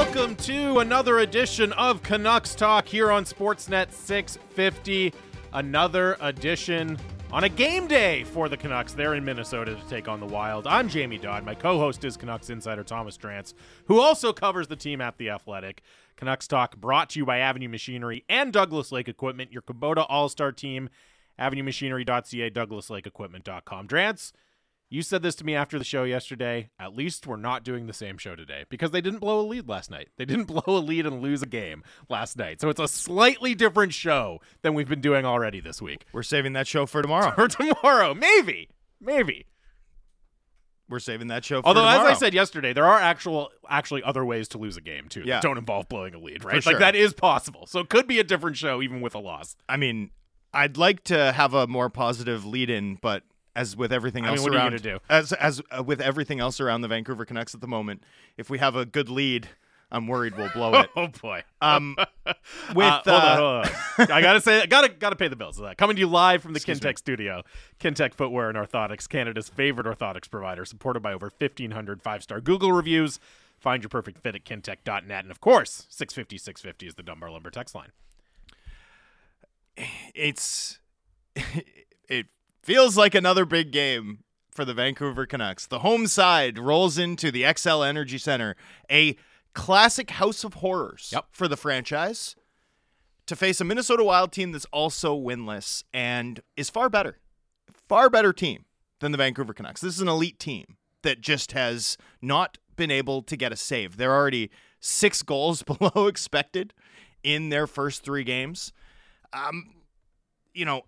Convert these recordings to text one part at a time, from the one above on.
welcome to another edition of Canucks Talk here on Sportsnet 650. Another edition on a game day for the Canucks. They're in Minnesota to take on the Wild. I'm Jamie Dodd. My co host is Canucks insider Thomas Drance, who also covers the team at The Athletic. Canucks Talk brought to you by Avenue Machinery and Douglas Lake Equipment, your Kubota All Star team. AvenueMachinery.ca, DouglasLakeEquipment.com. Drance, you said this to me after the show yesterday. At least we're not doing the same show today because they didn't blow a lead last night. They didn't blow a lead and lose a game last night. So it's a slightly different show than we've been doing already this week. We're saving that show for tomorrow. For tomorrow, maybe. Maybe. We're saving that show for Although, tomorrow. as I said yesterday, there are actual, actually other ways to lose a game too. Yeah. That don't involve blowing a lead, right? sure. Like that is possible. So it could be a different show even with a loss. I mean, I'd like to have a more positive lead in, but as with everything I mean, else what are you around, gonna do? as as uh, with everything else around the Vancouver Canucks at the moment, if we have a good lead, I'm worried we'll blow it. Oh boy. Um, with Uh, hold uh, on, hold on. I gotta say, gotta gotta pay the bills of that. Coming to you live from the Excuse me. Kintec studio, Kintec Footwear and Orthotics, Canada's favorite orthotics provider, supported by over 1,500 five-star Google reviews. Find your perfect fit at kintec.net, and of course, 650 650 is the Dunbar Lumber text line. it's it feels like another big game for the Vancouver Canucks. The home side rolls into the Xcel Energy Center, a classic house of horrors Yep. for the franchise, to face a Minnesota Wild team that's also winless and is far better, far better team than the Vancouver Canucks. This is an elite team that just has not been able to get a save. They're already six goals below expected in their first three games. Um, you know,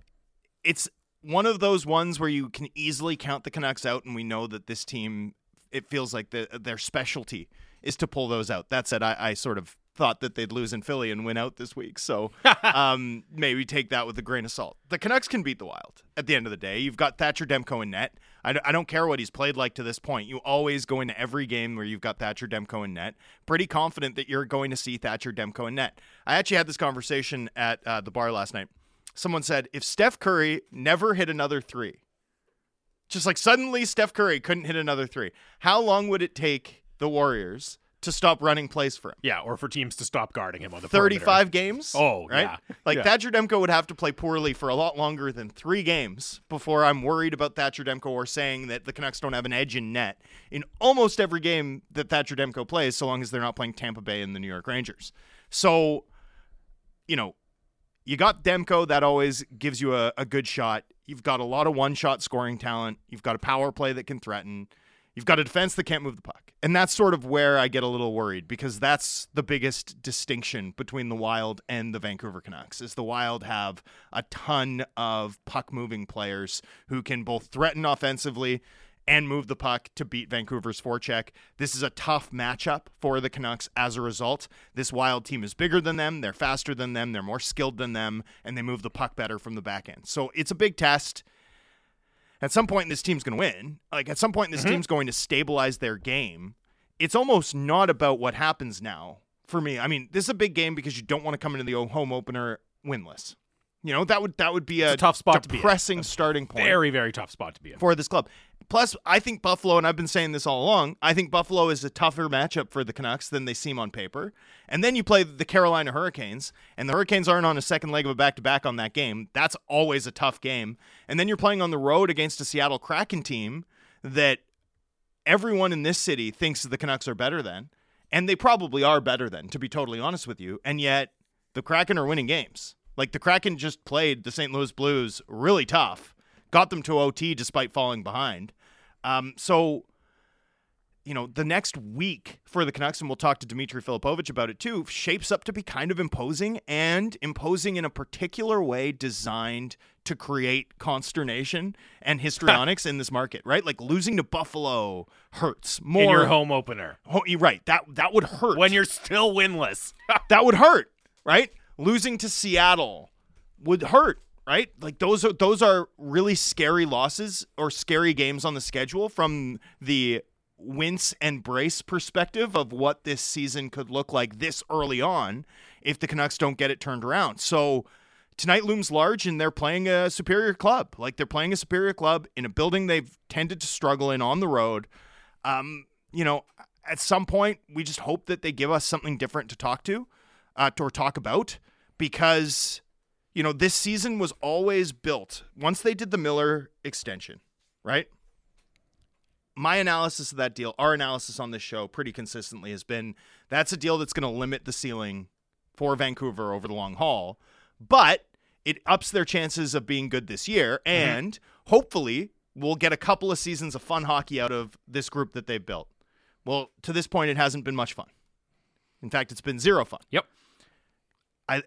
it's one of those ones where you can easily count the Canucks out, and we know that this team, it feels like the, their specialty is to pull those out. That said, I, I sort of thought that they'd lose in Philly and win out this week, so um, maybe take that with a grain of salt. The Canucks can beat the Wild at the end of the day. You've got Thatcher Demko in net. I, d- I don't care what he's played like to this point. You always go into every game where you've got Thatcher Demko in net. Pretty confident that you're going to see Thatcher Demko in net. I actually had this conversation at uh, the bar last night. Someone said if Steph Curry never hit another three, just like suddenly Steph Curry couldn't hit another three, how long would it take the Warriors to stop running plays for him? Yeah, or for teams to stop guarding him on the perimeter. 35 games? Oh, right? yeah. Like Yeah. Thatcher Demko would have to play poorly for a lot longer than three games before I'm worried about Thatcher Demko or saying that the Canucks don't have an edge in net in almost every game that Thatcher Demko plays, so long as they're not playing Tampa Bay and the New York Rangers. So, you know, you got Demko, that always gives you a, a good shot. You've got a lot of one shot scoring talent. You've got a power play that can threaten. You've got a defense that can't move the puck. And that's sort of where I get a little worried because that's the biggest distinction between the Wild and the Vancouver Canucks is the Wild have a ton of puck moving players who can both threaten offensively and move the puck to beat Vancouver's forecheck. This is a tough matchup for the Canucks as a result. This Wild team is bigger than them, they're faster than them, they're more skilled than them, and they move the puck better from the back end. So it's a big test at some point this team's going to win. Like at some point this mm-hmm. team's going to stabilize their game. It's almost not about what happens now for me. I mean, this is a big game because you don't want to come into the home opener winless. You know, that would that would be a, a tough spot to be in. depressing starting point Very, very tough spot to be in. for this club. Plus, I think Buffalo, and I've been saying this all along, I think Buffalo is a tougher matchup for the Canucks than they seem on paper. And then you play the Carolina Hurricanes, and the Hurricanes aren't on a second leg of a back to back on that game. That's always a tough game. And then you're playing on the road against a Seattle Kraken team that everyone in this city thinks the Canucks are better than. And they probably are better than, to be totally honest with you. And yet, the Kraken are winning games. Like the Kraken just played the St. Louis Blues really tough, got them to OT despite falling behind. Um, so, you know, the next week for the Canucks, and we'll talk to Dimitri Filipovic about it too, shapes up to be kind of imposing and imposing in a particular way designed to create consternation and histrionics in this market, right? Like losing to Buffalo hurts more. in your home opener Ho- you're right. That that would hurt when you're still winless. that would hurt, right? Losing to Seattle would hurt, right? Like those are those are really scary losses or scary games on the schedule from the wince and brace perspective of what this season could look like this early on if the Canucks don't get it turned around. So tonight looms large and they're playing a superior club. Like they're playing a superior club in a building they've tended to struggle in on the road. Um, you know, at some point, we just hope that they give us something different to talk to, uh, to or talk about, because you know this season was always built once they did the Miller extension, right? My analysis of that deal, our analysis on this show, pretty consistently has been that's a deal that's going to limit the ceiling for Vancouver over the long haul, but it ups their chances of being good this year, and mm-hmm. hopefully we'll get a couple of seasons of fun hockey out of this group that they've built. Well, to this point, it hasn't been much fun. In fact, it's been zero fun. Yep. I, I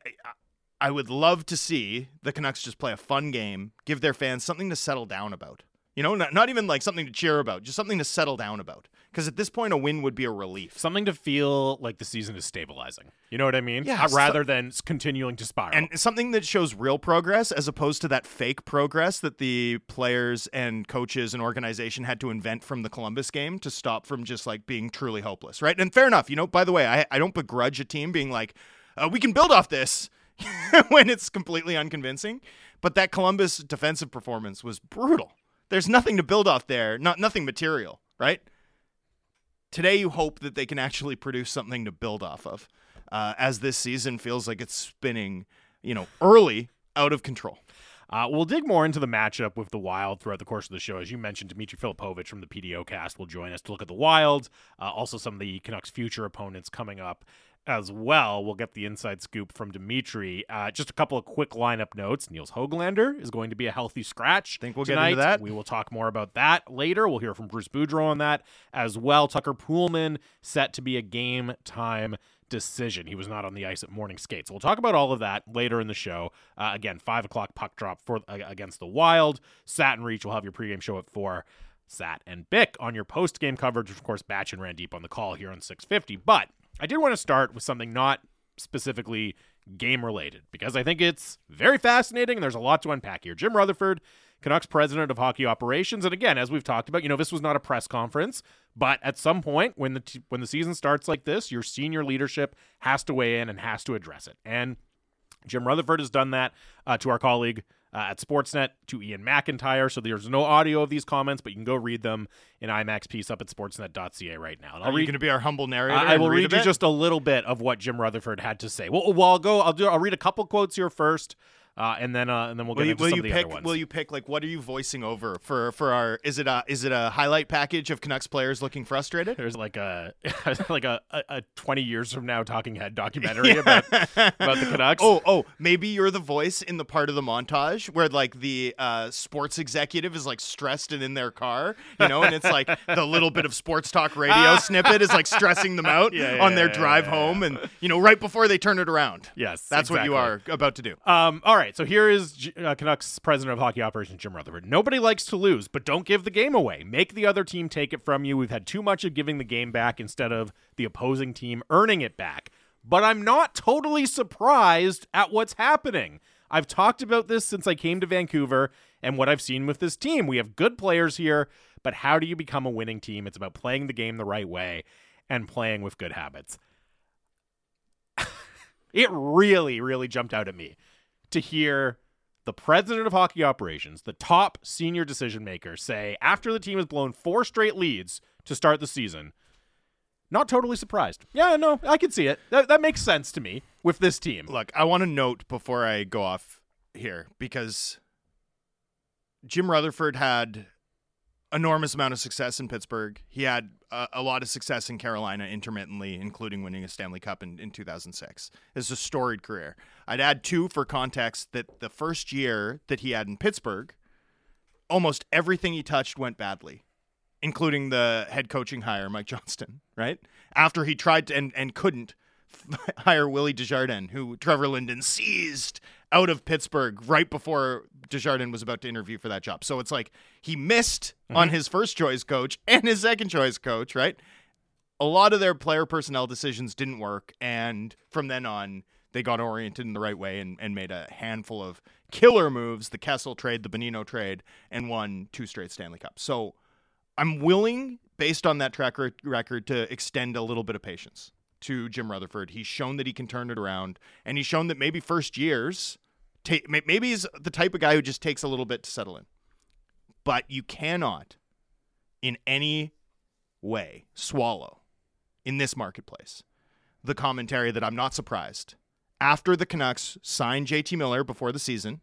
I would love to see the Canucks just play a fun game, give their fans something to settle down about. You know, not, not even like something to cheer about, just something to settle down about. Because at this point, a win would be a relief. Something to feel like the season is stabilizing. You know what I mean? Yeah. Uh, rather so, than continuing to spiral. And something that shows real progress as opposed to that fake progress that the players and coaches and organization had to invent from the Columbus game to stop from just like being truly hopeless, right? And fair enough. You know, by the way, I, I don't begrudge a team being like, uh, we can build off this when it's completely unconvincing. But that Columbus defensive performance was brutal. There's nothing to build off there, not nothing material, right? Today, you hope that they can actually produce something to build off of, uh, as this season feels like it's spinning, you know, early out of control. Uh, we'll dig more into the matchup with the Wild throughout the course of the show. As you mentioned, Dimitri Filipovic from the PDO cast will join us to look at the Wild, uh, also some of the Canucks' future opponents coming up as well. We'll get the inside scoop from Dimitri. Uh, just a couple of quick lineup notes. Nils Hoglander is going to be a healthy scratch. Think we'll tonight. get into that. We will talk more about that later. We'll hear from Bruce Boudreau on that as well. Tucker Poolman set to be a game time decision. He was not on the ice at morning skates. So we'll talk about all of that later in the show. Uh, again, five o'clock puck drop for uh, against the Wild. Sat and Reach will have your pregame show at four. Sat and Bick on your post game coverage. Of course, Batch and Randeep on the call here on 650. But I did want to start with something not specifically game related because I think it's very fascinating and there's a lot to unpack here. Jim Rutherford, Canucks president of hockey operations, and again, as we've talked about, you know, this was not a press conference, but at some point when the t- when the season starts like this, your senior leadership has to weigh in and has to address it. And Jim Rutherford has done that uh, to our colleague uh, at Sportsnet to Iain MacIntyre. So there's no audio of these comments, but you can go read them in iMac's piece up at sportsnet.ca right now. And I'll Are read, you going to be our humble narrator? I, I will read, read you just a little bit of what Jim Rutherford had to say. Well, well I'll go. I'll do. I'll read a couple quotes here first. Uh, and then uh, and then we'll get will you, some of the pick. Will you pick like what are you voicing over for for our? Is it a is it a highlight package of Canucks players looking frustrated? There's like a like a, a, 20 years from now talking head documentary yeah. about about the Canucks. Oh oh, maybe you're the voice in the part of the montage where like the uh, sports executive is like stressed and in their car, you know, and it's like the little bit of sports talk radio snippet is like stressing them out yeah, on yeah, their drive home, and you know right before they turn it around. Yes, that's exactly. what you are about to do. Um, all right, so here is uh, Canucks president of hockey operations Jim Rutherford. Nobody likes to lose, but don't give the game away. Make the other team take it from you. We've had too much of giving the game back instead of the opposing team earning it back. But I'm not totally surprised at what's happening. I've talked about this since I came to Vancouver and what I've seen with this team. We have good players here, but how do you become a winning team? It's about playing the game the right way and playing with good habits. it really, really jumped out at me to hear the president of hockey operations, the top senior decision maker, say after the team has blown four straight leads to start the season, not totally surprised. Yeah, no, I can see it. That, that makes sense to me with this team. Look, I want to note before I go off here because Jim Rutherford had enormous amount of success in Pittsburgh. He had a, lot of success in Carolina intermittently, including winning a Stanley Cup in, in 2006. It's a storied career. I'd add two for context that the first year that he had in Pittsburgh, almost everything he touched went badly, including the head coaching hire, Mike Johnston, right? After he tried to and, and couldn't hire Willie Desjardins, who Trevor Linden seized out of Pittsburgh right before Desjardins was about to interview for that job. So it's like he missed mm-hmm. on his first choice coach and his second choice coach, right? A lot of their player personnel decisions didn't work. And from then on, they got oriented in the right way and, and made a handful of killer moves the Kessel trade, the Bonino trade, and won two straight Stanley Cups. So I'm willing, based on that track record, to extend a little bit of patience to Jim Rutherford. He's shown that he can turn it around, and he's shown that maybe first years, maybe he's the type of guy who just takes a little bit to settle in. But you cannot, in any way, swallow in this marketplace the commentary that I'm not surprised. After the Canucks sign JT Miller before the season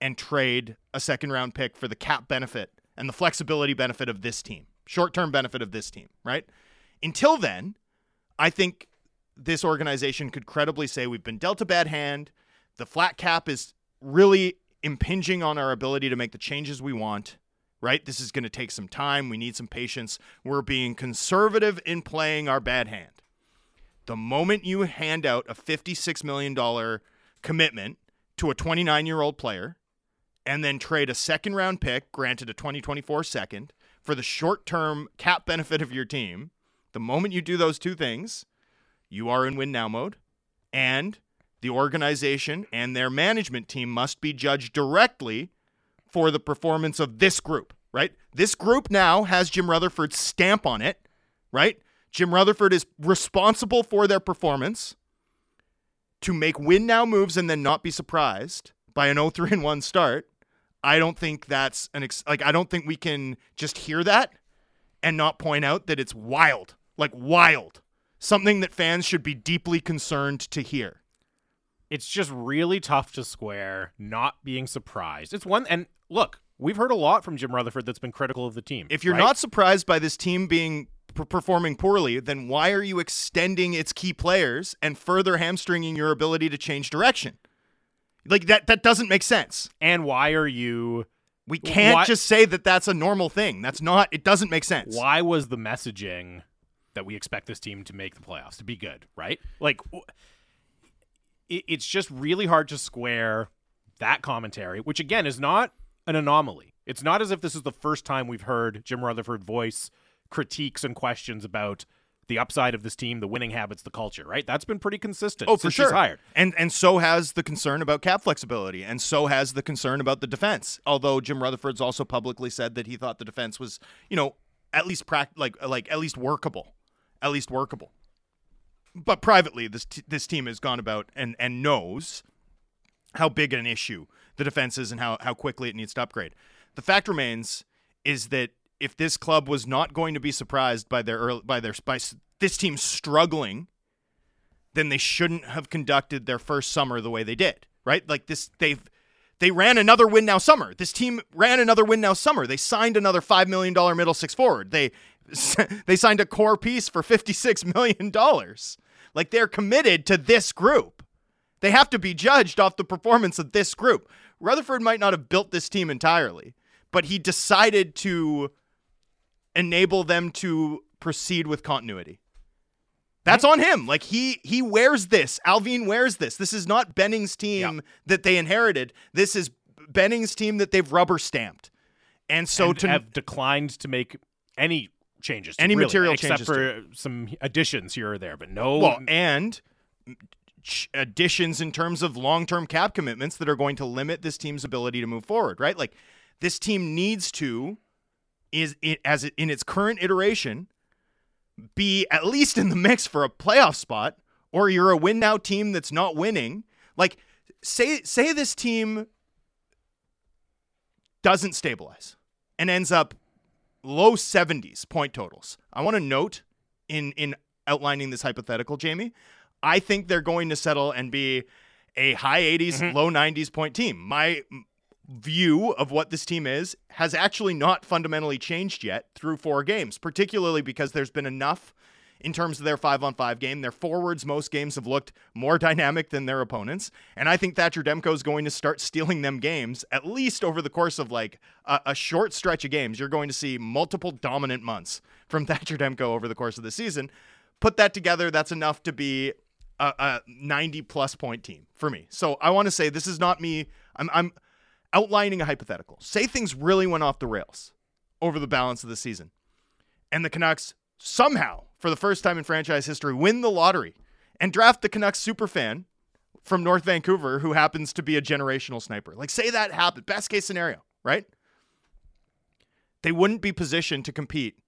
and trade a second round pick for the cap benefit and the flexibility benefit of this team, short term benefit of this team, right? Until then, I think this organization could credibly say we've been dealt a bad hand. The flat cap is really impinging on our ability to make the changes we want, right? This is going to take some time. We need some patience. We're being conservative in playing our bad hand. The moment you hand out a $56 million commitment to a 29 year old player and then trade a second round pick, granted a 2024 second, for the short term cap benefit of your team, the moment you do those two things, you are in win now mode. And the organization and their management team must be judged directly for the performance of this group, right? This group now has Jim Rutherford's stamp on it, right? Jim Rutherford is responsible for their performance to make win now moves and then not be surprised by an 0-3 and 1 start. I don't think that's an ex- like I don't think we can just hear that and not point out that it's wild. Like wild. Something that fans should be deeply concerned to hear. It's just really tough to square not being surprised. It's one and look, we've heard a lot from Jim Rutherford that's been critical of the team. If you're right? not surprised by this team being p- performing poorly, then why are you extending its key players and further hamstringing your ability to change direction? Like that that doesn't make sense. and why are you We can't Why- just say that that's a normal thing. That's not it doesn't make sense. why was the messaging that we expect this team to make the playoffs to be good, right? Like w- it, it's just really hard to square that commentary, which again is not an anomaly. It's not as if this is the first time we've heard Jim Rutherford voice critiques and questions about the upside of this team, the winning habits, the culture, right? That's been pretty consistent Oh, for since sure. he's hired. And and so has the concern about cap flexibility, and so has the concern about the defense. Although Jim Rutherford's also publicly said that he thought the defense was, you know, at least prac- like like at least workable, at least workable. But privately, this t- this team has gone about and and knows how big an issue the defense is and how how quickly it needs to upgrade. The fact remains is that if this club was not going to be surprised by their early, by their by this team struggling then they shouldn't have conducted their first summer the way they did, right? Like this, they've they ran another win now summer. This team ran another win now summer. They signed another five million dollar middle six forward. They they signed a core piece for fifty six million dollars. Like they're committed to this group. They have to be judged off the performance of this group. Rutherford might not have built this team entirely, but he decided to enable them to proceed with continuity. That's on him. Like he he wears this. Alvin wears this. This is not Benning's team Yeah. that they inherited. This is Benning's team that they've rubber stamped. And so and to have declined to make any changes, Any really, material except changes for some additions here or there, but no. well, and additions in terms of long-term cap commitments that are going to limit this team's ability to move forward, right? Like this team needs to is it as it, in its current iteration be at least in the mix for a playoff spot or you're a win now team that's not winning. Like say say this team doesn't stabilize and ends up low 70s point totals. I want to note in in outlining this hypothetical, Jamie, I think they're going to settle and be a high 80s, mm-hmm. low 90s point team. My view of what this team is has actually not fundamentally changed yet through four games, particularly because there's been enough in terms of their five on five game. Their forwards, most games have looked more dynamic than their opponents. And I think Thatcher Demko is going to start stealing them games, at least over the course of like a, a short stretch of games. You're going to see multiple dominant months from Thatcher Demko over the course of the season. Put that together, that's enough to be a, a 90 plus point team for me. So I want to say this is not me. I'm, I'm outlining a hypothetical. Say things really went off the rails over the balance of the season, and the Canucks somehow, for the first time in franchise history, win the lottery and draft the Canucks superfan from North Vancouver who happens to be a generational sniper. Like, say that happened. Best case scenario, right? They wouldn't be positioned to compete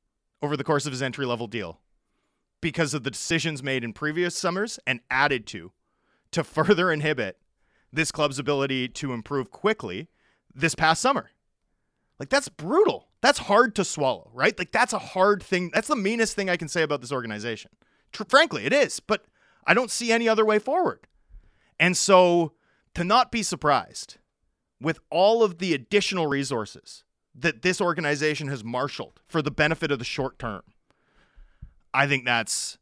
over the course of his entry level deal because of the decisions made in previous summers and added to to further inhibit this club's ability to improve quickly this past summer. Like that's brutal. That's hard to swallow, right? Like that's a hard thing. That's the meanest thing I can say about this organization. Tr- frankly, it is. But I don't see any other way forward. And so to not be surprised with all of the additional resources that this organization has marshaled for the benefit of the short term, I think that's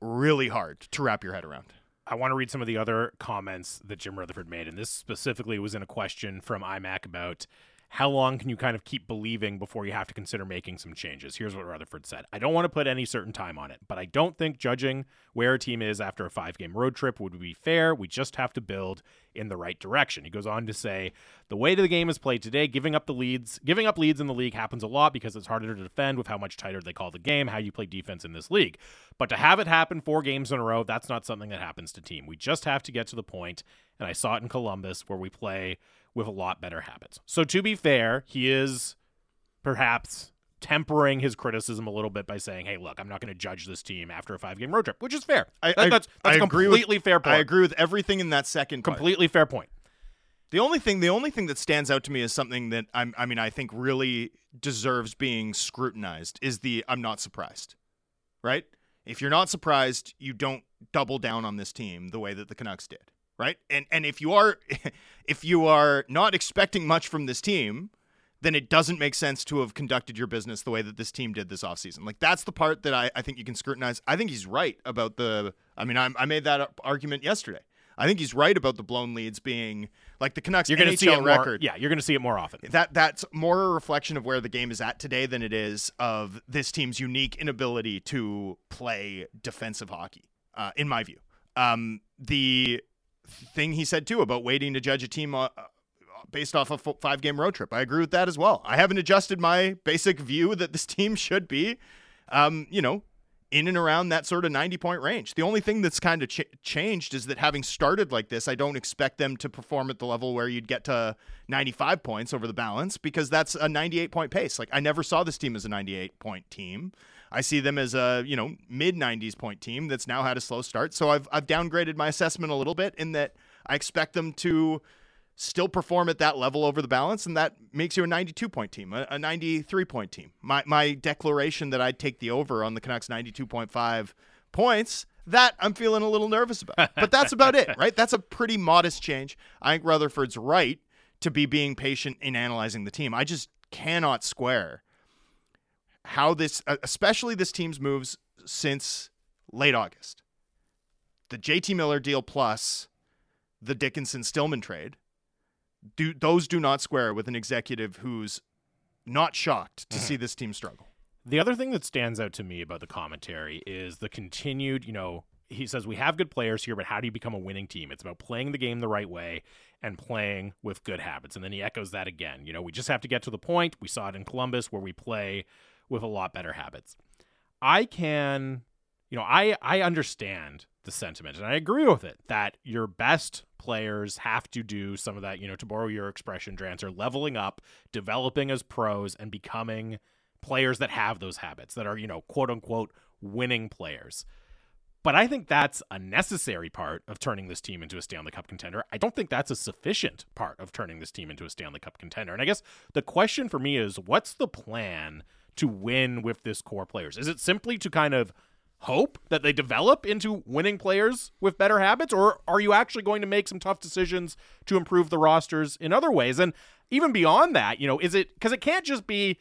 really hard to wrap your head around. I want to read some of the other comments that Jim Rutherford made, and this specifically was in a question from iMac about how long can you kind of keep believing before you have to consider making some changes? Here's what Rutherford said I don't want to put any certain time on it, but I don't think judging where a team is after a five game road trip would be fair. We just have to build in the right direction. He goes on to say the way the game is played today, giving up the leads, giving up leads in the league happens a lot because it's harder to defend with how much tighter they call the game, how you play defense in this league. But to have it happen four games in a row, that's not something that happens to team. We just have to get to the point, and I saw it in Columbus where we play with a lot better habits. So to be fair, he is perhaps tempering his criticism a little bit by saying, "Hey, look, I'm not going to judge this team after a five game road trip," which is fair. I, That- I- that's that's I agree with- fair point. I agree with everything in that second part. Completely fair point. The only thing, the only thing that stands out to me is something that I'm, I mean, I think really deserves being scrutinized is the I'm not surprised, right? If you're not surprised, you don't double down on this team the way that the Canucks did, right? And and if you are, if you are not expecting much from this team, then it doesn't make sense to have conducted your business the way that this team did this offseason. Like that's the part that I, I think you can scrutinize. I think he's right about the. I mean, I, I made that argument yesterday. I think he's right about the blown leads being like the Canucks You're going to NHL see it more. record. Yeah, you're going to see it more often. That that's more a reflection of where the game is at today than it is of this team's unique inability to play defensive hockey, uh, in my view. Um, the thing he said too about waiting to judge a team uh, based off a f- five game road trip, I agree with that as well. I haven't adjusted my basic view that this team should be, um, you know, in and around that sort of 90 point range. The only thing that's kind of ch- changed is that having started like this, I don't expect them to perform at the level where you'd get to 95 points over the balance because that's a 98 point pace. Like I never saw this team as a 98 point team. I see them as a, you know, mid 90s point team that's now had a slow start. So I've I've downgraded my assessment a little bit in that I expect them to still perform at that level over the balance, and that makes you a 92 point team, a, a 93 point team. My my declaration that I'd take the over on the Canucks 92.5 points. That I'm feeling a little nervous about. But that's about it, right? That's a pretty modest change. I think Rutherford's right to be being patient in analyzing the team. I just cannot square how this, uh, especially this team's moves since late August. The JT Miller deal plus the Dickinson Stillman trade do those do not square with an executive who's not shocked to see this team struggle. The other thing that stands out to me about the commentary is the continued, you know, he says we have good players here, but how do you become a winning team? It's about playing the game the right way and playing with good habits. And then he echoes that again. You know, we just have to get to the point. We saw it in Columbus where we play with a lot better habits. I can, you know, I I understand the sentiment and I agree with it that your best players have to do some of that, you know, to borrow your expression, Drancer, leveling up, developing as pros and becoming players that have those habits that are, you know, quote unquote winning players. But I think that's a necessary part of turning this team into a Stanley Cup contender. I don't think that's a sufficient part of turning this team into a Stanley Cup contender. And I guess the question for me is what's the plan to win with this core players? Is it simply to kind of hope that they develop into winning players with better habits or are you actually going to make some tough decisions to improve the rosters in other ways? And even beyond that you know is it because it can't just be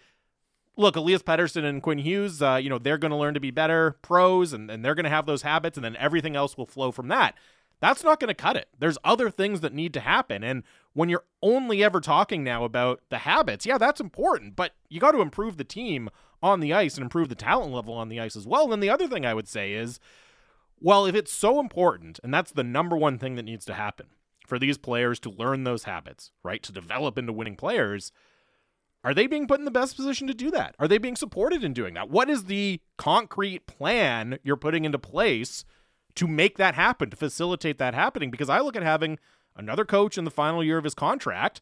look elias pettersson and quinn hughes uh, you know they're going to learn to be better pros and, and they're going to have those habits and then everything else will flow from that. That's not going to cut it. There's other things that need to happen and when you're only ever talking now about the habits yeah that's important but you got to improve the team on the ice and improve the talent level on the ice as well. And then the other thing I would say is, well, if it's so important, and that's the number one thing that needs to happen for these players to learn those habits, right, to develop into winning players, are they being put in the best position to do that? Are they being supported in doing that? What is the concrete plan you're putting into place to make that happen, to facilitate that happening? Because I look at having another coach in the final year of his contract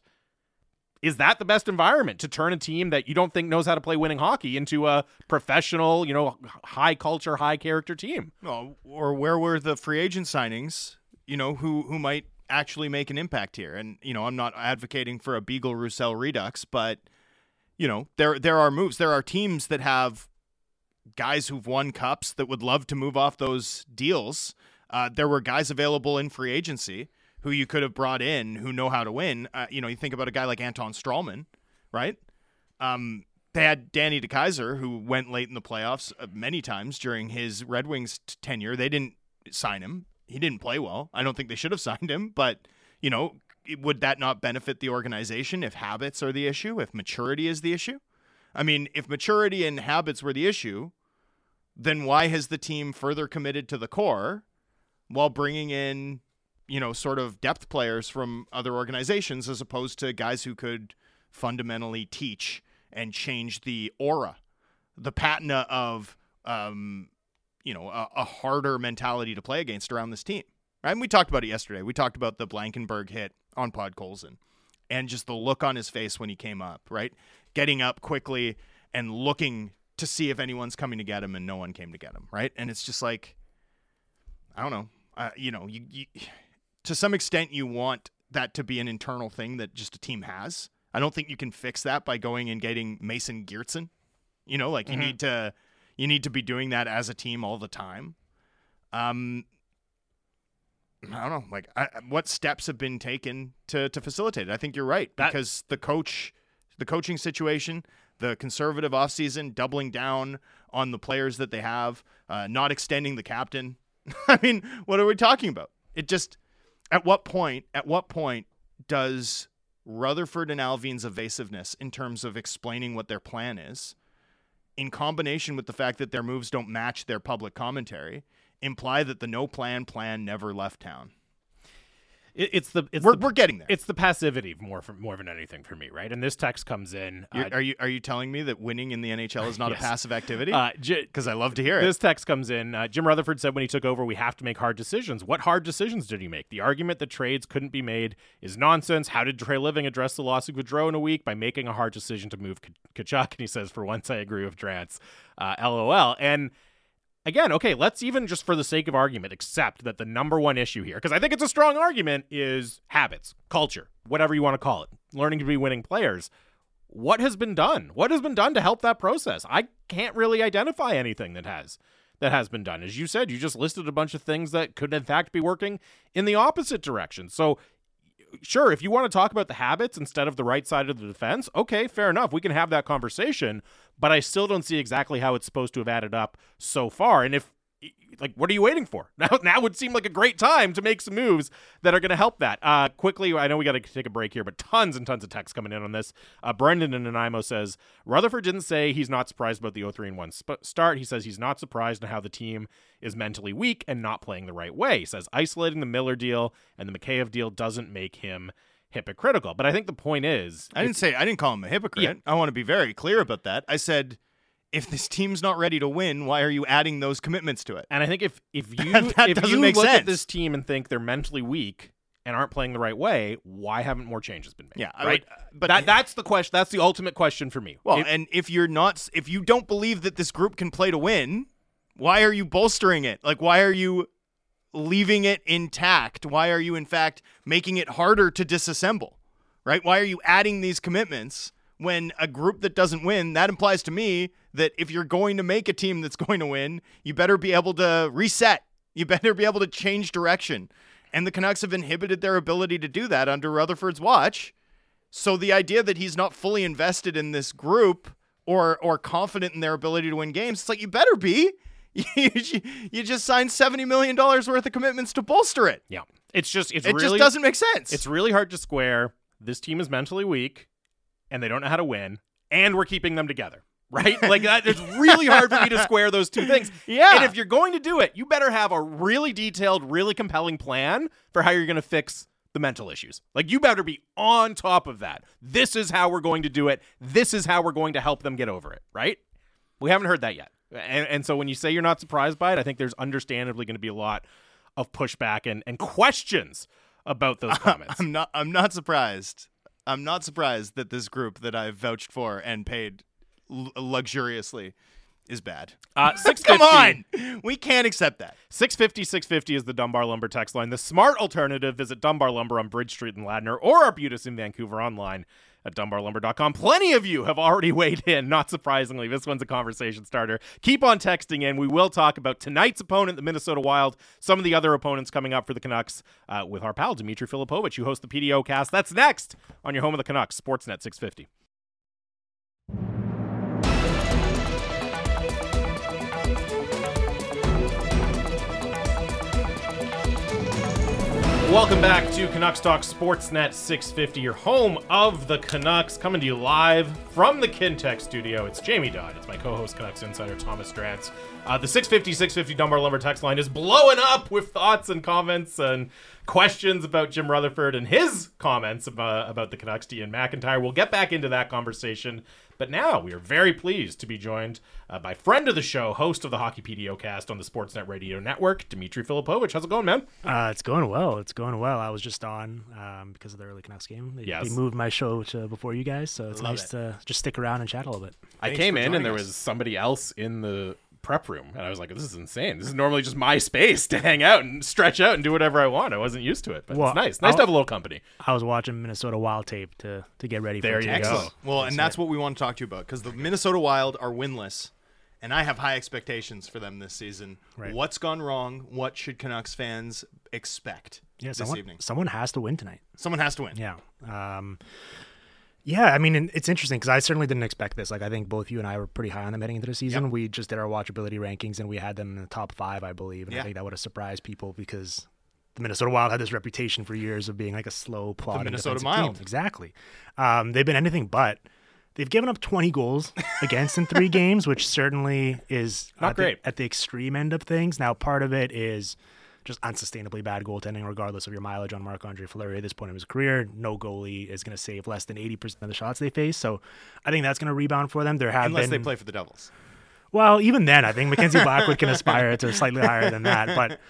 is that the best environment to turn a team that you don't think knows how to play winning hockey into a professional, you know, high culture, high character team? Or where were the free agent signings? You know, who who might actually make an impact here? And you know, I'm not advocating for a Beagle Roussel redux, but you know, there there are moves. There are teams that have guys who've won cups that would love to move off those deals. Uh, there were guys available in free agency who you could have brought in who know how to win. Uh, you know, you think about a guy like Anton Stralman, right? Um, they had Danny DeKeyser, who went late in the playoffs uh, many times during his Red Wings t- tenure. They didn't sign him. He didn't play well. I don't think they should have signed him, but you know, would that not benefit the organization if habits are the issue, if maturity is the issue? I mean, if maturity and habits were the issue, then why has the team further committed to the core while bringing in, you know, sort of depth players from other organizations as opposed to guys who could fundamentally teach and change the aura, the patina of, um, you know, a, a harder mentality to play against around this team? Right? And we talked about it yesterday. We talked about the Blankenburg hit on Podkolzin and just the look on his face when he came up, right? Getting up quickly and looking to see if anyone's coming to get him and no one came to get him, right? And it's just like I don't know. Uh, you know, you, you to some extent you want that to be an internal thing that just a team has. I don't think you can fix that by going and getting Mason Geertsen. You know, like you Mhm. need to you need to be doing that as a team all the time. Um I don't know, like I, what steps have been taken to to facilitate it. I think you're right That- because the coach the coaching situation, the conservative offseason, doubling down on the players that they have, uh, not extending the captain. I mean, what are we talking about? It just at what point at what point does Rutherford and Alvin's evasiveness in terms of explaining what their plan is, in combination with the fact that their moves don't match their public commentary, imply that the no plan plan never left town? It, it's the it's We're, the, we're getting there. it's the passivity more for, more than anything for me, right? And this text comes in. Uh, are you are you telling me that winning in the NHL is not Yes. a passive activity? uh, Because I love to hear it. This text comes in. Uh, Jim Rutherford said when he took over, we have to make hard decisions. What hard decisions did he make? The argument that trades couldn't be made is nonsense. How did Treliving address the loss of Gaudreau in a week? By making a hard decision to move K- Tkachuk. And he says, for once, I agree with Drance. Uh, LOL. And again, okay, let's even just for the sake of argument accept that the number one issue here, because I think it's a strong argument, is habits, culture, whatever you want to call it, learning to be winning players. What has been done? What has been done to help that process? I can't really identify anything that has that has been done. As you said, you just listed a bunch of things that could in fact be working in the opposite direction. So sure, if you want to talk about the habits instead of the right side of the defense, okay, fair enough. We can have that conversation, but I still don't see exactly how it's supposed to have added up so far. And if like what are you waiting for? Now now would seem like a great time to make some moves that are going to help that. Uh quickly, I know we got to take a break here, but tons and tons of text coming in on this. Uh Brendan in Nanaimo says, "Rutherford didn't say he's not surprised about the 0-3 and 1 sp- start. He says he's not surprised in how the team is mentally weak and not playing the right way. He says isolating the Miller deal and the Mikheyev deal doesn't make him hypocritical. But I think the point is, I didn't say I didn't call him a hypocrite. Yeah. I want to be very clear about that. I said if this team's not ready to win, why are you adding those commitments to it? and I think if if you That if doesn't you make look at this team and think they're mentally weak and aren't playing the right way, why haven't more changes been made? Yeah, I right. would- but that that's the question. That's the ultimate question for me. Well, If- and if you're not, if you don't believe that this group can play to win, why are you bolstering it? Like, why are you leaving it intact? Why are you, in fact, making it harder to disassemble? Right? Why are you adding these commitments when a group that doesn't win? That implies to me that if you're going to make a team that's going to win, you better be able to reset. You better be able to change direction. And the Canucks have inhibited their ability to do that under Rutherford's watch. So the idea that he's not fully invested in this group or or confident in their ability to win games, it's like you better be. You, just signed seventy million dollars worth of commitments to bolster it. yeah, it's just it's It really just doesn't make sense. it's really hard to square. This team is mentally weak, and they don't know how to win, and we're keeping them together. Right? Like that. It's really hard for me to square those two things. Yeah. And if you're going to do it, you better have a really detailed, really compelling plan for how you're going to fix the mental issues. Like you better be on top of that. This is how we're going to do it. This is how we're going to help them get over it. Right? We haven't heard that yet. And, and so when you say you're not surprised by it, I think there's understandably going to be a lot of pushback and, and questions about those comments. I'm not. I'm not surprised. I'm not surprised that this group that I've vouched for and paid l- luxuriously is bad. Uh, Come on, we can't accept that. 650 650 is the Dunbar Lumber text line. The smart alternative visit Dunbar Lumber on Bridge Street in Ladner or Arbutus in Vancouver online at dunbarlumber.com. Plenty of you have already weighed in, not surprisingly. This one's a conversation starter. Keep on texting in. We will talk about tonight's opponent, the Minnesota Wild, some of the other opponents coming up for the Canucks uh, with our pal, Dimitri Filipovic, who hosts the PDO cast. That's next on your home of the Canucks, Sportsnet 650. Welcome back to Canucks Talk Sportsnet 650, your home of the Canucks, coming to you live from the Kintec studio. It's Jamie Dodd. It's my co-host, Canucks insider Thomas Drance. Uh, the 650 650 Dunbar Lumber text line is blowing up with thoughts and comments and questions about Jim Rutherford and his comments about, about the Canucks to Iain MacIntyre. We'll get back into that conversation but now we are very pleased to be joined uh, by friend of the show, host of the Hockey PDO cast on the Sportsnet Radio Network, Dimitri Filipovic. How's it going, man? Uh, it's going well. It's going well. I was just on um, because of the early Canucks game. They, yes. they moved my show to before you guys, so it's Love nice it. to just stick around and chat a little bit. I Thanks came in and there us. was somebody else in the prep room, and I was like, "This is insane. This is normally just my space to hang out and stretch out and do whatever I want." I wasn't used to it, but Well, it's nice. Nice I'll- to have a little company. I was watching Minnesota Wild tape to to get ready. There for you tonight. go. Excellent. Well, and that's what we want to talk to you about because the Minnesota Wild are winless, and I have high expectations for them this season. Right. What's gone wrong? What should Canucks fans expect Yeah, this someone, evening? someone has to win tonight. Someone has to win. Yeah. Um, yeah, I mean, it's interesting because I certainly didn't expect this. Like, I think both you and I were pretty high on them heading into the season. We just did our watchability rankings and we had them in the top five, I believe. And Yeah. I think that would have surprised people because the Minnesota Wild had this reputation for years of being like a slow, plodding Minnesota defensive team. Exactly. Um, they've been anything but. They've given up 20 goals against in three games, which certainly is Not at the- great. at the extreme end of things. Now, part of it is just unsustainably bad goaltending, regardless of your mileage on Marc Andre Fleury at this point in his career. No goalie is going to save less than 80% of the shots they face. So I think that's going to rebound for them. There have Unless been, they play for the Devils. well, even then, I think Mackenzie Blackwood can aspire to slightly higher than that. But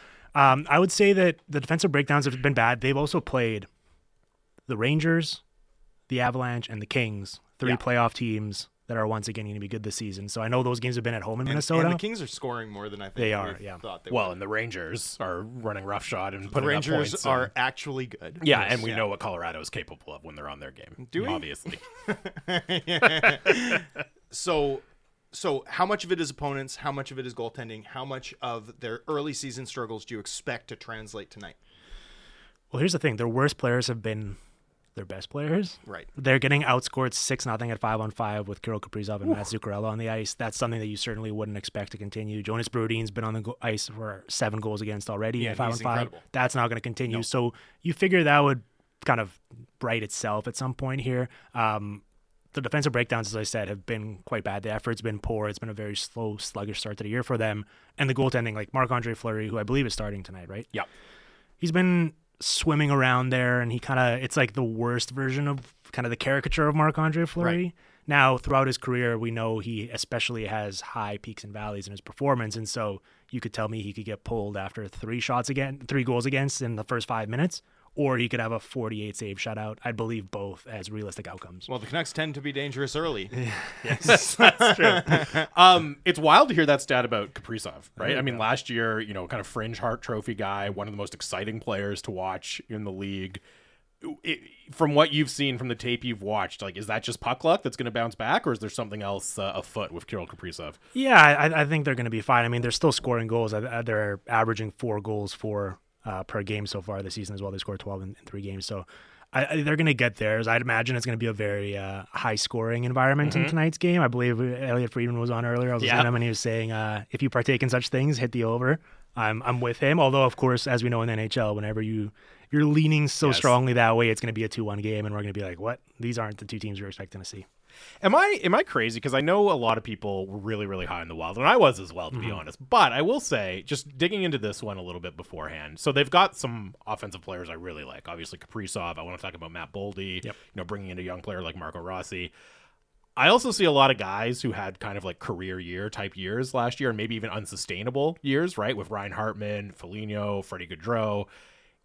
um, I would say that the defensive breakdowns have been bad. They've also played the Rangers, the Avalanche, and the Kings, three Yeah. playoff teams that are once again going to be good this season. So I know those games have been at home in And, Minnesota. and the Kings are scoring more than I think They are, yeah. thought they Well, would. and the Rangers are running roughshod and The putting up Rangers points are and- actually good. yeah, and we Yeah. know what Colorado is capable of when they're on their game. Do we? Obviously. So, so how much of it is opponents? How much of it is goaltending? How much of their early season struggles do you expect to translate tonight? well, here's the thing: their worst players have been their best players. Right. They're getting outscored six nothing at five on five with Kirill Kaprizov and Matt Zuccarello on the ice. That's something that you certainly wouldn't expect to continue. Jonas Brodin's been on the go- ice for seven goals against already Yeah, five on five. incredible. That's not going to continue. So you figure that would kind of right itself at some point here. Um, the defensive breakdowns, as I said, have been quite bad. The effort's been poor. It's been a very slow, sluggish start to the year for them. And the goaltending, like Marc Andre Fleury, who I believe is starting tonight, right? yeah. he's been swimming around there and he kind of it's like the worst version of kind of the caricature of Marc Andre Fleury. Right. Now, throughout his career, we know he especially has high peaks and valleys in his performance, and so you could tell me he could get pulled after three shots again, three goals against in the first five minutes, or he could have a 48 save shutout. I believe both as realistic outcomes. Well, the Canucks tend to be dangerous early. Yes, that's true. um, it's wild to hear that stat about Kaprizov, right? I mean, last year, you know, kind of fringe Hart Trophy guy, one of the most exciting players to watch in the league. It, from what you've seen from the tape you've watched, like, is that just puck luck that's going to bounce back, or is there something else uh, afoot with Kirill Kaprizov? Yeah, I, I think they're going to be fine. I mean, they're still scoring goals. Uh, They're averaging four goals for uh, per game so far this season as well. They scored 12 in, in three games. So I, I- they're going to get theirs. I'd imagine it's going to be a very uh, high scoring environment in tonight's game. I believe Elliotte Friedman was on earlier. I was Yeah. listening to him and he was saying, uh, if you partake in such things, hit the over. I'm, I'm with him. Although, of course, as we know in the NHL, whenever you you're leaning so Yes. strongly that way, it's going to be a two one game, and we're going to be like, what? These aren't the two teams we're expecting to see. Am I am I crazy? Because I know a lot of people were really really high in the Wild, and I was as well, to be mm-hmm. honest. But I will say, just digging into this one a little bit beforehand, so they've got some offensive players I really like. Obviously, Kaprizov. I want to talk about Matt Boldy. You know, bringing in a young player like Marco Rossi. I also see a lot of guys who had kind of like career year type years last year, and maybe even unsustainable years, right? With Ryan Hartman, Foligno, Freddie Gaudreau.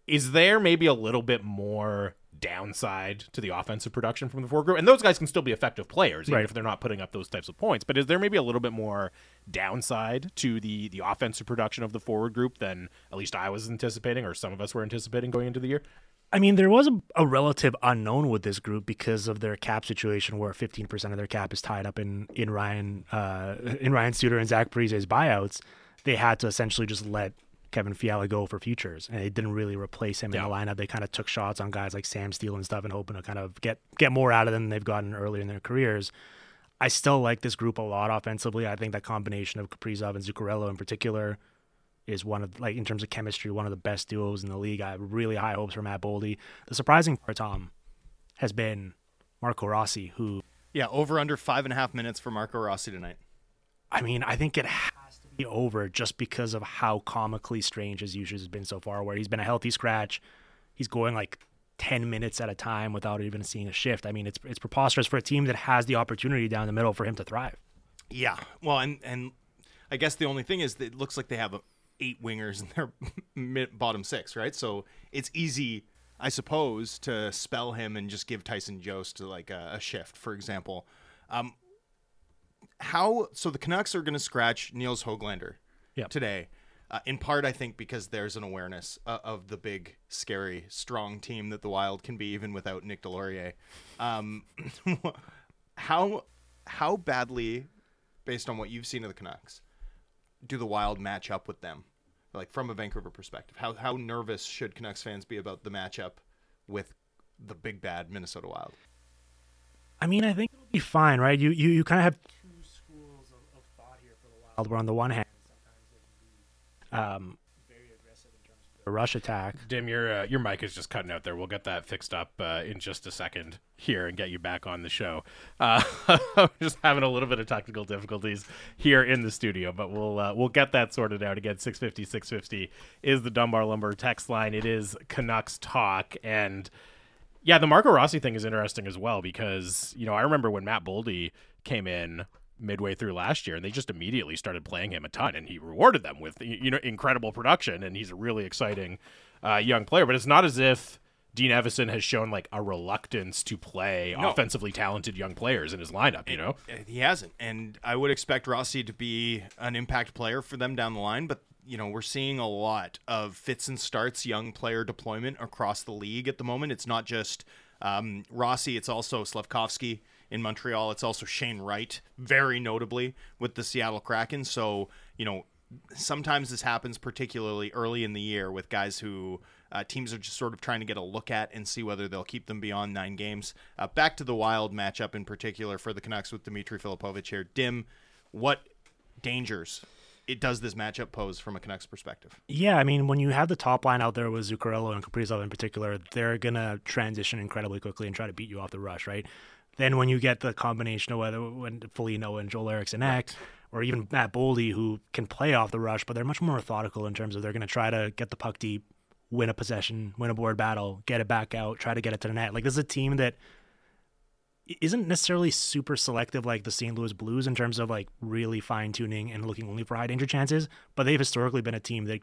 Is there maybe a little bit more downside to the offensive production from the forward group? And those guys can still be effective players, even Right. if they're not putting up those types of points. But is there maybe a little bit more downside to the the offensive production of the forward group than at least I was anticipating, or some of us were anticipating going into the year? I mean, there was a, a, relative unknown with this group because of their cap situation, where 15% of their cap is tied up in in Ryan uh, in Ryan Suter and Zach Parise's buyouts. They had to essentially just let Kevin Fiala go for futures, and they didn't really replace him yeah. in the lineup. They kind of took shots on guys like Sam Steele and stuff, and hoping to kind of get get more out of them than they've gotten earlier in their careers. I still like this group a lot offensively. I think that combination of Kaprizov and Zuccarello in particular is one of like in terms of chemistry, one of the best duos in the league. I have really high hopes for Matt Boldy. The surprising part, Tom, has been Marco Rossi, who yeah, over under five and a half minutes for Marco Rossi tonight. I mean, I think it has to be over just because of how comically strange his usage has been so far. Where he's been a healthy scratch, he's going like 10 minutes at a time without even seeing a shift. I mean, it's it's preposterous for a team that has the opportunity down the middle for him to thrive. Yeah. Well, and and I guess the only thing is it looks like they have eight wingers in their bottom six, right? So it's easy, I suppose, to spell him and just give Tyson Jost like a, a shift, for example. Um, how so the Canucks are going to scratch Nils Hoglander yep. today. Uh, in part, I think because there's an awareness uh, of the big, scary, strong team that the Wild can be, even without Nick Deslauriers. Um, how how badly, based on what you've seen of the Canucks, do the Wild match up with them? Like from a Vancouver perspective, how how nervous should Canucks fans be about the matchup with the big bad Minnesota Wild? I mean, I think it'll be fine, right? You you, you kind of have two schools of, of thought here for the Wild. Where on the one hand, um, a rush attack. Dim, your uh, your mic is just cutting out there. We'll get that fixed up uh, in just a second here and get you back on the show. Uh, just having a little bit of technical difficulties here in the studio, but we'll uh, we'll get that sorted out again. 650 650 is the Dunbar Lumber text line. It is Canucks talk and. Yeah, the Marco Rossi thing is interesting as well because, you know, I remember when Matt Boldy came in midway through last year, and they just immediately started playing him a ton, and he rewarded them with you know incredible production, and he's a really exciting uh, young player. But it's not as if Dean Evason has shown like a reluctance to play no. offensively talented young players in his lineup. You know, he hasn't, and I would expect Rossi to be an impact player for them down the line, but. You know, we're seeing a lot of fits and starts young player deployment across the league at the moment. It's not just um, Rossi, it's also Slafkovsky in Montreal. It's also Shane Wright, very notably with the Seattle Kraken. So, you know, sometimes this happens particularly early in the year with guys who uh, teams are just sort of trying to get a look at and see whether they'll keep them beyond nine games. Uh, back to the Wild matchup in particular for the Canucks with Dimitri Filipovic here. Dim, what dangers it does this matchup pose from a Canucks perspective? Yeah, I mean, when you have the top line out there with Zuccarello and Kaprizov in particular, they're gonna transition incredibly quickly and try to beat you off the rush, right? Then when you get the combination of whether when Foligno and Joel Eriksson Ek, or even Matt Boldy, who can play off the rush, but they're much more methodical in terms of they're going to try to get the puck deep, win a possession, win a board battle, get it back out, try to get it to the net. Like this is a team that isn't necessarily super selective like the St. Louis Blues in terms of like really fine tuning and looking only for high danger chances, but they've historically been a team that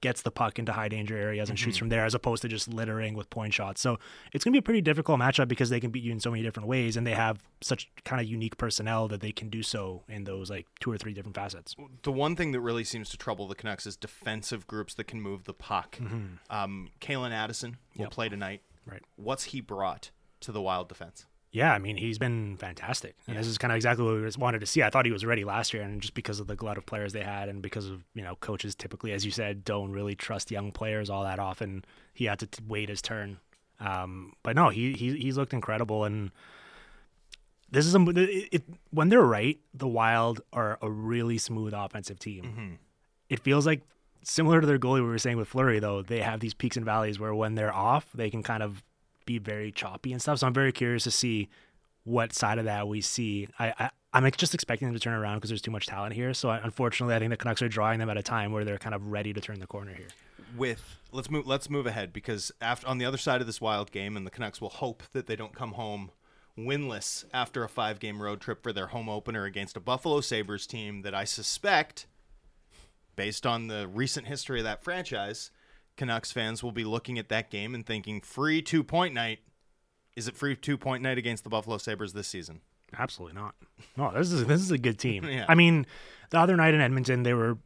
gets the puck into high danger areas and mm-hmm. shoots from there as opposed to just littering with point shots. So it's going to be a pretty difficult matchup because they can beat you in so many different ways and they have such kind of unique personnel that they can do so in those like two or three different facets. The one thing that really seems to trouble the Canucks is defensive groups that can move the puck. Mm-hmm. Um, Calen Addison will yep. play tonight. Right. What's he brought to the Wild defense? Yeah, I mean, he's been fantastic. And yeah. this is kind of exactly what we wanted to see. I thought he was ready last year, and just because of the glut of players they had, and because of, you know, coaches typically, as you said, don't really trust young players all that often, he had to t- wait his turn. Um, but no, he, he he's looked incredible. And this is a, it, it, when they're right, the Wild are a really smooth offensive team. Mm-hmm. It feels like similar to their goalie we were saying with Fleury, though, they have these peaks and valleys where when they're off, they can kind of be very choppy and stuff. So I'm very curious to see what side of that we see. I, I am just expecting them to turn around because there's too much talent here. So I, unfortunately, I think the Canucks are drawing them at a time where they're kind of ready to turn the corner here. With let's move let's move ahead because after on the other side of this wild game, and the Canucks will hope that they don't come home winless after a five game road trip for their home opener against a Buffalo Sabres team that I suspect, based on the recent history of that franchise, Canucks fans will be looking at that game and thinking, free two point night. Is it free two point night against the Buffalo Sabres this season? Absolutely not. No, this is this is a good team. yeah. I mean, the other night in Edmonton, they were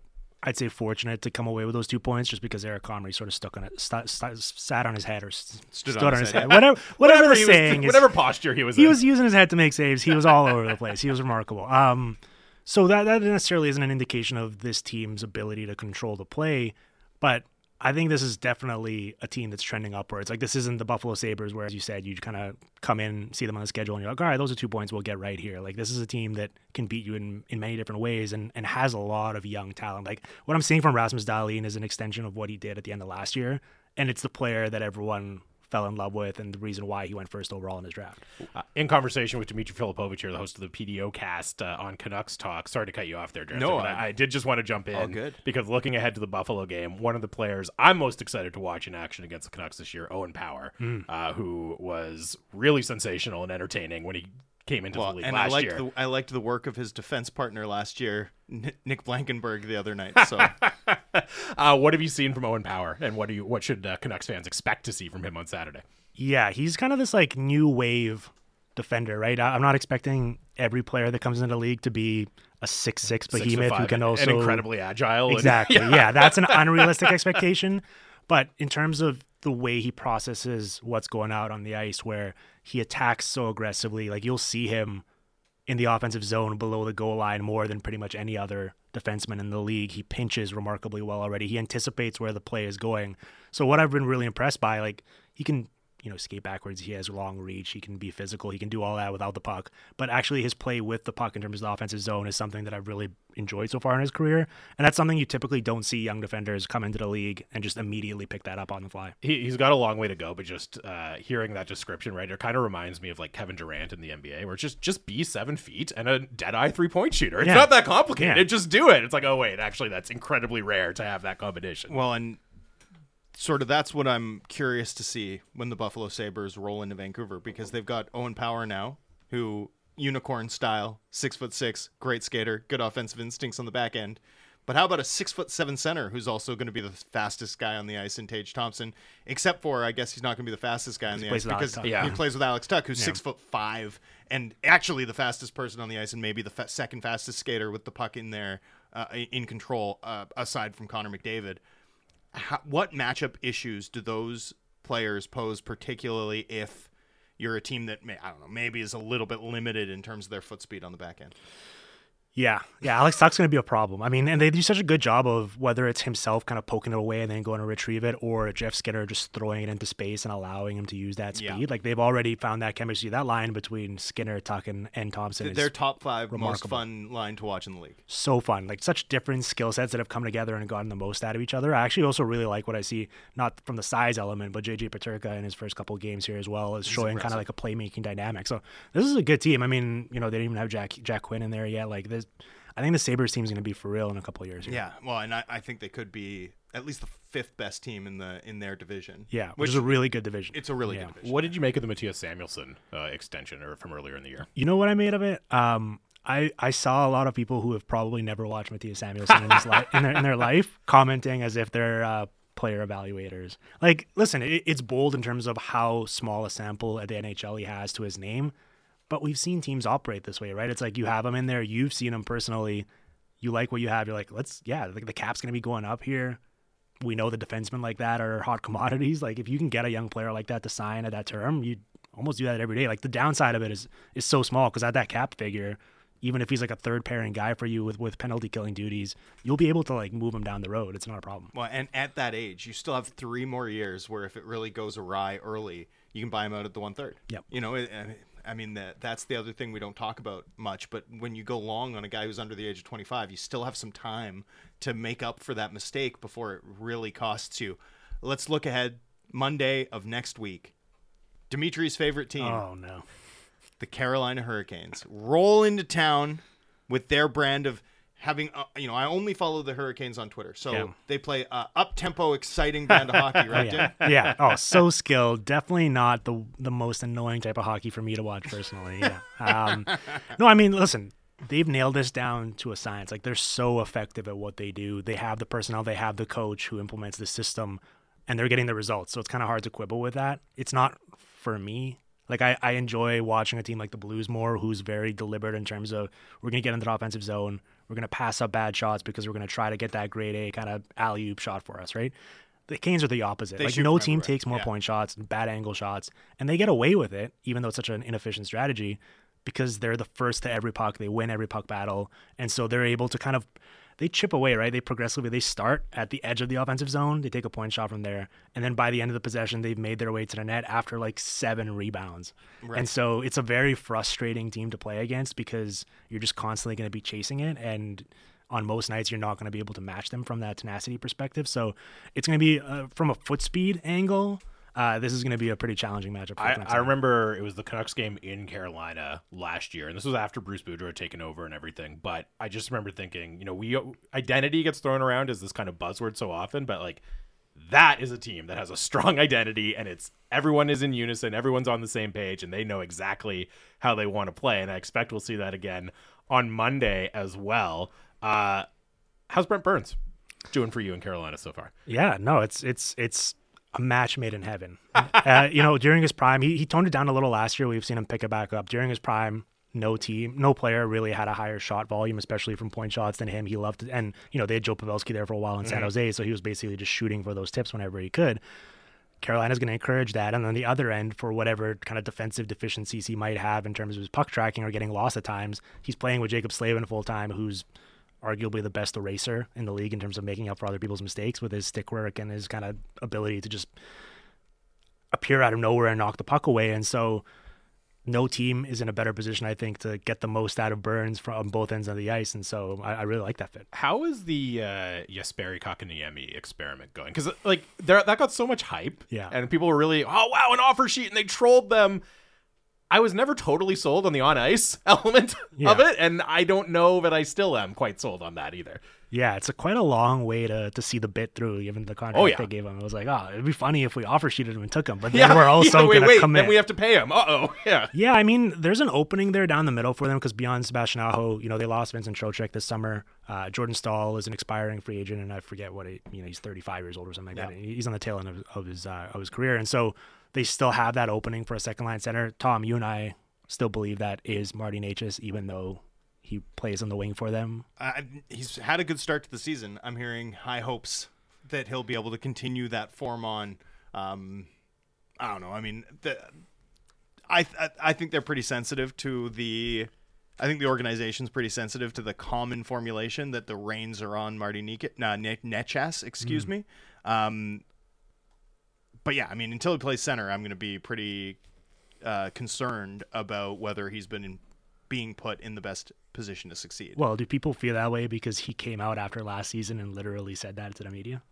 I'd say fortunate to come away with those two points just because Eric Comrie sort of stuck on it, st- st- sat on his head or st- stood, on on his head. head. Whatever, whatever, the saying was, is. whatever posture he was he in. was using his head to make saves. He was all over the place. He was remarkable. Um, so that that necessarily isn't an indication of this team's ability to control the play, but I think this is definitely a team that's trending upwards. Like this isn't the Buffalo Sabres, where as you said, you kind of come in, see them on the schedule, and you're like, all right, those are two points we'll get right here. Like this is a team that can beat you in, in many different ways and, and has a lot of young talent. Like what I'm seeing from Rasmus Dahlin is an extension of what he did at the end of last year, and it's the player that everyone fell in love with and the reason why he went first overall in his draft. Uh, in conversation with Dimitri Filipovic here, the host of the PDO cast uh, on Canucks Talk. Sorry to cut you off there, Drance, No, I- I, I did just want to jump in All good. because looking ahead to the Buffalo game, one of the players I'm most excited to watch in action against the Canucks this year, Owen Power, Hmm. uh, who was really sensational and entertaining when he came into Well, the league and I last liked year. the I liked the work of his defense partner last year, N- Nick Blankenburg, the other night. So uh, what have you seen from Owen Power, and what do you what should uh, Canucks fans expect to see from him on Saturday? Yeah, he's kind of this like new wave defender, right? I- I'm not expecting every player that comes into the league to be a six six behemoth who can also and incredibly agile. and- exactly. yeah. that's an unrealistic expectation. But in terms of the way he processes what's going out on the ice, where he attacks so aggressively, like you'll see him in the offensive zone below the goal line more than pretty much any other defenseman in the league. He pinches remarkably well already. He anticipates where the play is going. So what I've been really impressed by, like he can, you know, skate backwards. He has long reach. He can be physical. He can do all that without the puck. But actually, his play with the puck in terms of the offensive zone is something that I've really enjoyed so far in his career. And that's something you typically don't see young defenders come into the league and just immediately pick that up on the fly. he, he's got a long way to go, but just uh, hearing that description right, it kind of reminds me of like Kevin Durant in the NBA, where it's just just be seven feet and a dead eye three point shooter. It's Yeah. not that complicated. Yeah. Just do it. It's like, oh wait, actually, that's incredibly rare to have that combination. well, and sort of that's what I'm curious to see when the Buffalo Sabres roll into Vancouver because they've got Owen Power now, who unicorn style, six foot six, great skater, good offensive instincts on the back end. But how about a six foot seven center who's also going to be the fastest guy on the ice in Tage Thompson? Except for, I guess he's not going to be the fastest guy on the ice because Yeah. he plays with Alex Tuch, who's six foot five and actually the fastest person on the ice and maybe the fa- second fastest skater with the puck in there uh, in control, uh, aside from Connor McDavid. How, what matchup issues do those players pose, particularly if you're a team that may, I don't know maybe is a little bit limited in terms of their foot speed on the back end? Yeah, yeah. Alex Tuch's going to be a problem. I mean, and they do such a good job of whether it's himself kind of poking it away and then going to retrieve it, or Jeff Skinner just throwing it into space and allowing him to use that speed. Yeah. Like they've already found that chemistry. That line between Skinner, Tuch, and, and Thompson is Their top five most fun line to watch in the league. so fun. Like such different skill sets that have come together and gotten the most out of each other. I actually also really like what I see, not from the size element, but JJ Peterka in his first couple of games here as well is showing kind of like a playmaking dynamic. So this is a good team. I mean, you know, they didn't even have Jack Jack Quinn in there yet. Like this, I think the Sabres team's going to be for real in a couple of years. Here. Yeah, well, and I, I think they could be at least the fifth best team in the in their division. Yeah, which, which is a really good division. it's a really Yeah. good division. What did you make of the Mattias Samuelsson uh, extension or from earlier in the year? You know what I made of it? Um, I, I saw a lot of people who have probably never watched Mattias Samuelsson in, his li- in, their, in their life commenting as if they're uh, player evaluators. Like, listen, it, it's bold in terms of how small a sample at the NHL he has to his name, but we've seen teams operate this way, right? It's like you have them in there, you've seen them personally, you like what you have, you're like, let's, yeah, the, the cap's going to be going up here. We know the defensemen like that are hot commodities. Like, if you can get a young player like that to sign at that term, you almost do that every day. Like, the downside of it is is so small because at that cap figure, even if he's like a third pairing guy for you with, with penalty killing duties, you'll be able to like move him down the road. It's not a problem. Well, and at that age, you still have three more years where if it really goes awry early, you can buy him out at the one third. Yep. You know, it, I mean that that's the other thing we don't talk about much. But when you go long on a guy who's under the age of 25, you still have some time to make up for that mistake before it really costs you. Let's look ahead. Monday of next week. Dimitri's favorite team, Oh no. the Carolina Hurricanes, roll into town with their brand of having, uh, you know, I only follow the Hurricanes on Twitter. So Yeah. they play uh, up tempo, exciting brand of hockey, right, Yeah. Tim? yeah. Oh, so skilled. Definitely not the the most annoying type of hockey for me to watch personally. Yeah. Um, no, I mean, listen, they've nailed this down to a science. Like they're so effective at what they do. They have the personnel, they have the coach who implements the system, and they're getting the results. So it's kind of hard to quibble with that. It's not for me. Like I, I enjoy watching a team like the Blues more, who's very deliberate in terms of we're gonna get into the offensive zone, We're going to pass up bad shots because we're going to try to get that grade A kind of alley oop shot for us, right? The Canes are the opposite. They like no team everywhere. takes more Yeah. point shots and bad angle shots, and they get away with it, even though it's such an inefficient strategy, because they're the first to every puck. They win every puck battle, and so they're able to kind of they chip away, right? They progressively they start at the edge of the offensive zone. They take a point shot from there, and then by the end of the possession, they've made their way to the net after like seven rebounds. And so it's a very frustrating team to play against because you're just constantly going to be chasing it, and on most nights you're not going to be able to match them from that tenacity perspective. So it's going to be uh, from a foot speed angle. Uh, this is going to be a pretty challenging matchup. For I, I remember it was the Canucks game in Carolina last year, and this was after Bruce Boudreau had taken over and everything. But I just remember thinking, you know, we identity gets thrown around as this kind of buzzword so often, but like that is a team that has a strong identity, and it's everyone is in unison, everyone's on the same page, and they know exactly how they want to play. And I expect we'll see that again on Monday as well. Uh, how's Brent Burns doing for you in Carolina so far? Yeah, no, it's it's it's a match made in heaven. uh, you know, during his prime, he, he toned it down a little last year. We've seen him pick it back up. During his prime, no team, no player really had a higher shot volume, especially from point shots than him. He loved it. And, you know, they had Joe Pavelski there for a while in San Jose, so he was basically just shooting for those tips whenever he could. Carolina's going to encourage that. And on the other end, for whatever kind of defensive deficiencies he might have in terms of his puck tracking or getting lost at times, he's playing with Jaccob Slavin full time, who's arguably the best eraser in the league in terms of making up for other people's mistakes with his stick work and his kind of ability to just appear out of nowhere and knock the puck away. And so no team is in a better position, I think, to get the most out of Burns from both ends of the ice. And so I, I really like that fit. How is the uh, Jesperi Kotkaniemi experiment going? Because like there, that got so much hype, Yeah. and people were really, oh wow, an offer sheet, and they trolled them. I was never totally sold on the on ice element Yeah. of it, and I don't know that I still am quite sold on that either. Yeah, it's a quite a long way to, to see the bit through, given the contract Oh, yeah. they gave him. It was like, oh, it'd be funny if we offer sheeted him and took him, but then we're also yeah, wait, going to wait, commit. then we have to pay him. Uh oh, yeah. Yeah, I mean, there's an opening there down the middle for them because beyond Sebastian Aho, you know, they lost Vincent Trocheck this summer. Uh, Jordan Staal is an expiring free agent, and I forget what he, you know, he's 35 years old or something like that. He's on the tail end of, of his uh, of his career, and so they still have that opening for a second line center. Tom, you and I still believe that is Marty Necas, even though he plays on the wing for them. Uh, he's had a good start to the season. I'm hearing high hopes that he'll be able to continue that form on. Um, I don't know. I mean, the, I, I I think they're pretty sensitive to the. I think the organization's pretty sensitive to the common formulation that the reins are on Marty Nik- nah, Ne- Necas, excuse me. Um, but yeah, I mean, until he plays center, I'm going to be pretty uh, concerned about whether he's been in, being put in the best position to succeed. Well, do people feel that way because he came out after last season and literally said that to the media?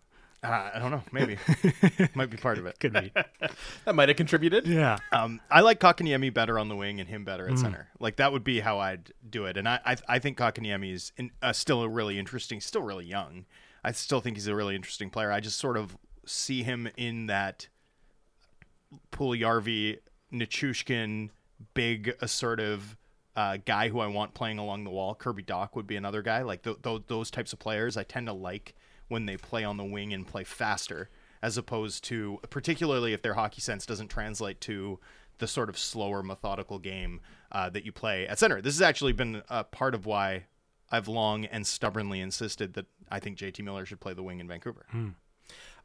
Uh, I don't know. Maybe might be part of it. Could be. That might have contributed. yeah. Um, I like Kotkaniemi better on the wing and him better at center. Like that would be how I'd do it. And I I, I think Kotkaniemi is in, uh, still a really interesting, still really young. I still think he's a really interesting player. I just sort of see him in that Puljujarvi, Nichushkin, big assertive uh, guy who I want playing along the wall. Kirby Dach would be another guy. Like th- th- those types of players, I tend to like when they play on the wing and play faster, as opposed to particularly if their hockey sense doesn't translate to the sort of slower, methodical game uh, that you play at center. This has actually been a part of why I've long and stubbornly insisted that I think JT Miller should play the wing in Vancouver.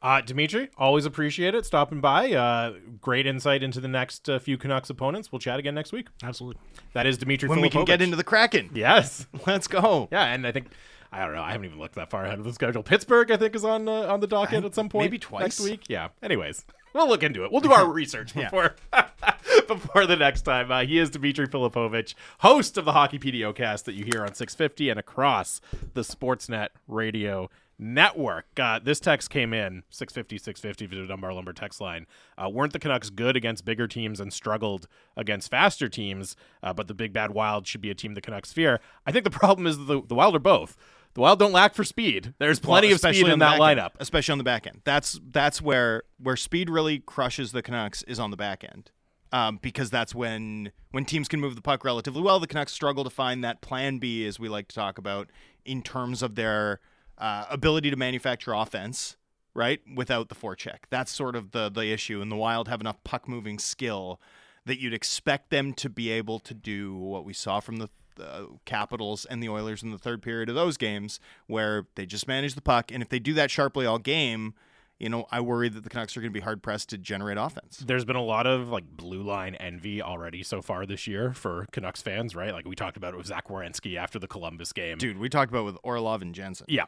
Uh, Dimitri, always appreciate it stopping by. Uh, great insight into the next uh, few Canucks opponents. We'll chat again next week. Absolutely. That is Dimitri. When we can get into the Kraken, yes, let's go. yeah, and I think I don't know. I haven't even looked that far ahead of the schedule. Pittsburgh, I think, is on uh, on the docket at some point. maybe twice. next week. Yeah. Anyways, we'll look into it. We'll do our research before before the next time. Uh, he is Dimitri Filipovic, host of the Hockey PDO cast that you hear on 650 and across the Sportsnet radio network. Uh, this text came in 650 650 to the Dunbar Lumber text line. Uh, weren't the Canucks good against bigger teams and struggled against faster teams? Uh, but the big bad Wild should be a team the Canucks fear. I think the problem is the the Wild are both. The Wild don't lack for speed. There's plenty Well, of speed in that back end, lineup. especially on the back end. That's that's where where speed really crushes the Canucks is on the back end, um, because that's when when teams can move the puck relatively well. The Canucks struggle to find that plan B, as we like to talk about, in terms of their uh, ability to manufacture offense. Right, without the forecheck, that's sort of the the issue. And the Wild have enough puck moving skill that you'd expect them to be able to do what we saw from the the Capitals and the Oilers in the third period of those games, where they just manage the puck, and if they do that sharply all game, you know, I worry that the Canucks are going to be hard pressed to generate offense. There's been a lot of like blue line envy already so far this year for Canucks fans, right? Like we talked about it with Zach Werenski after the Columbus game. Dude, we talked about with Orlov and Jensen. Yeah.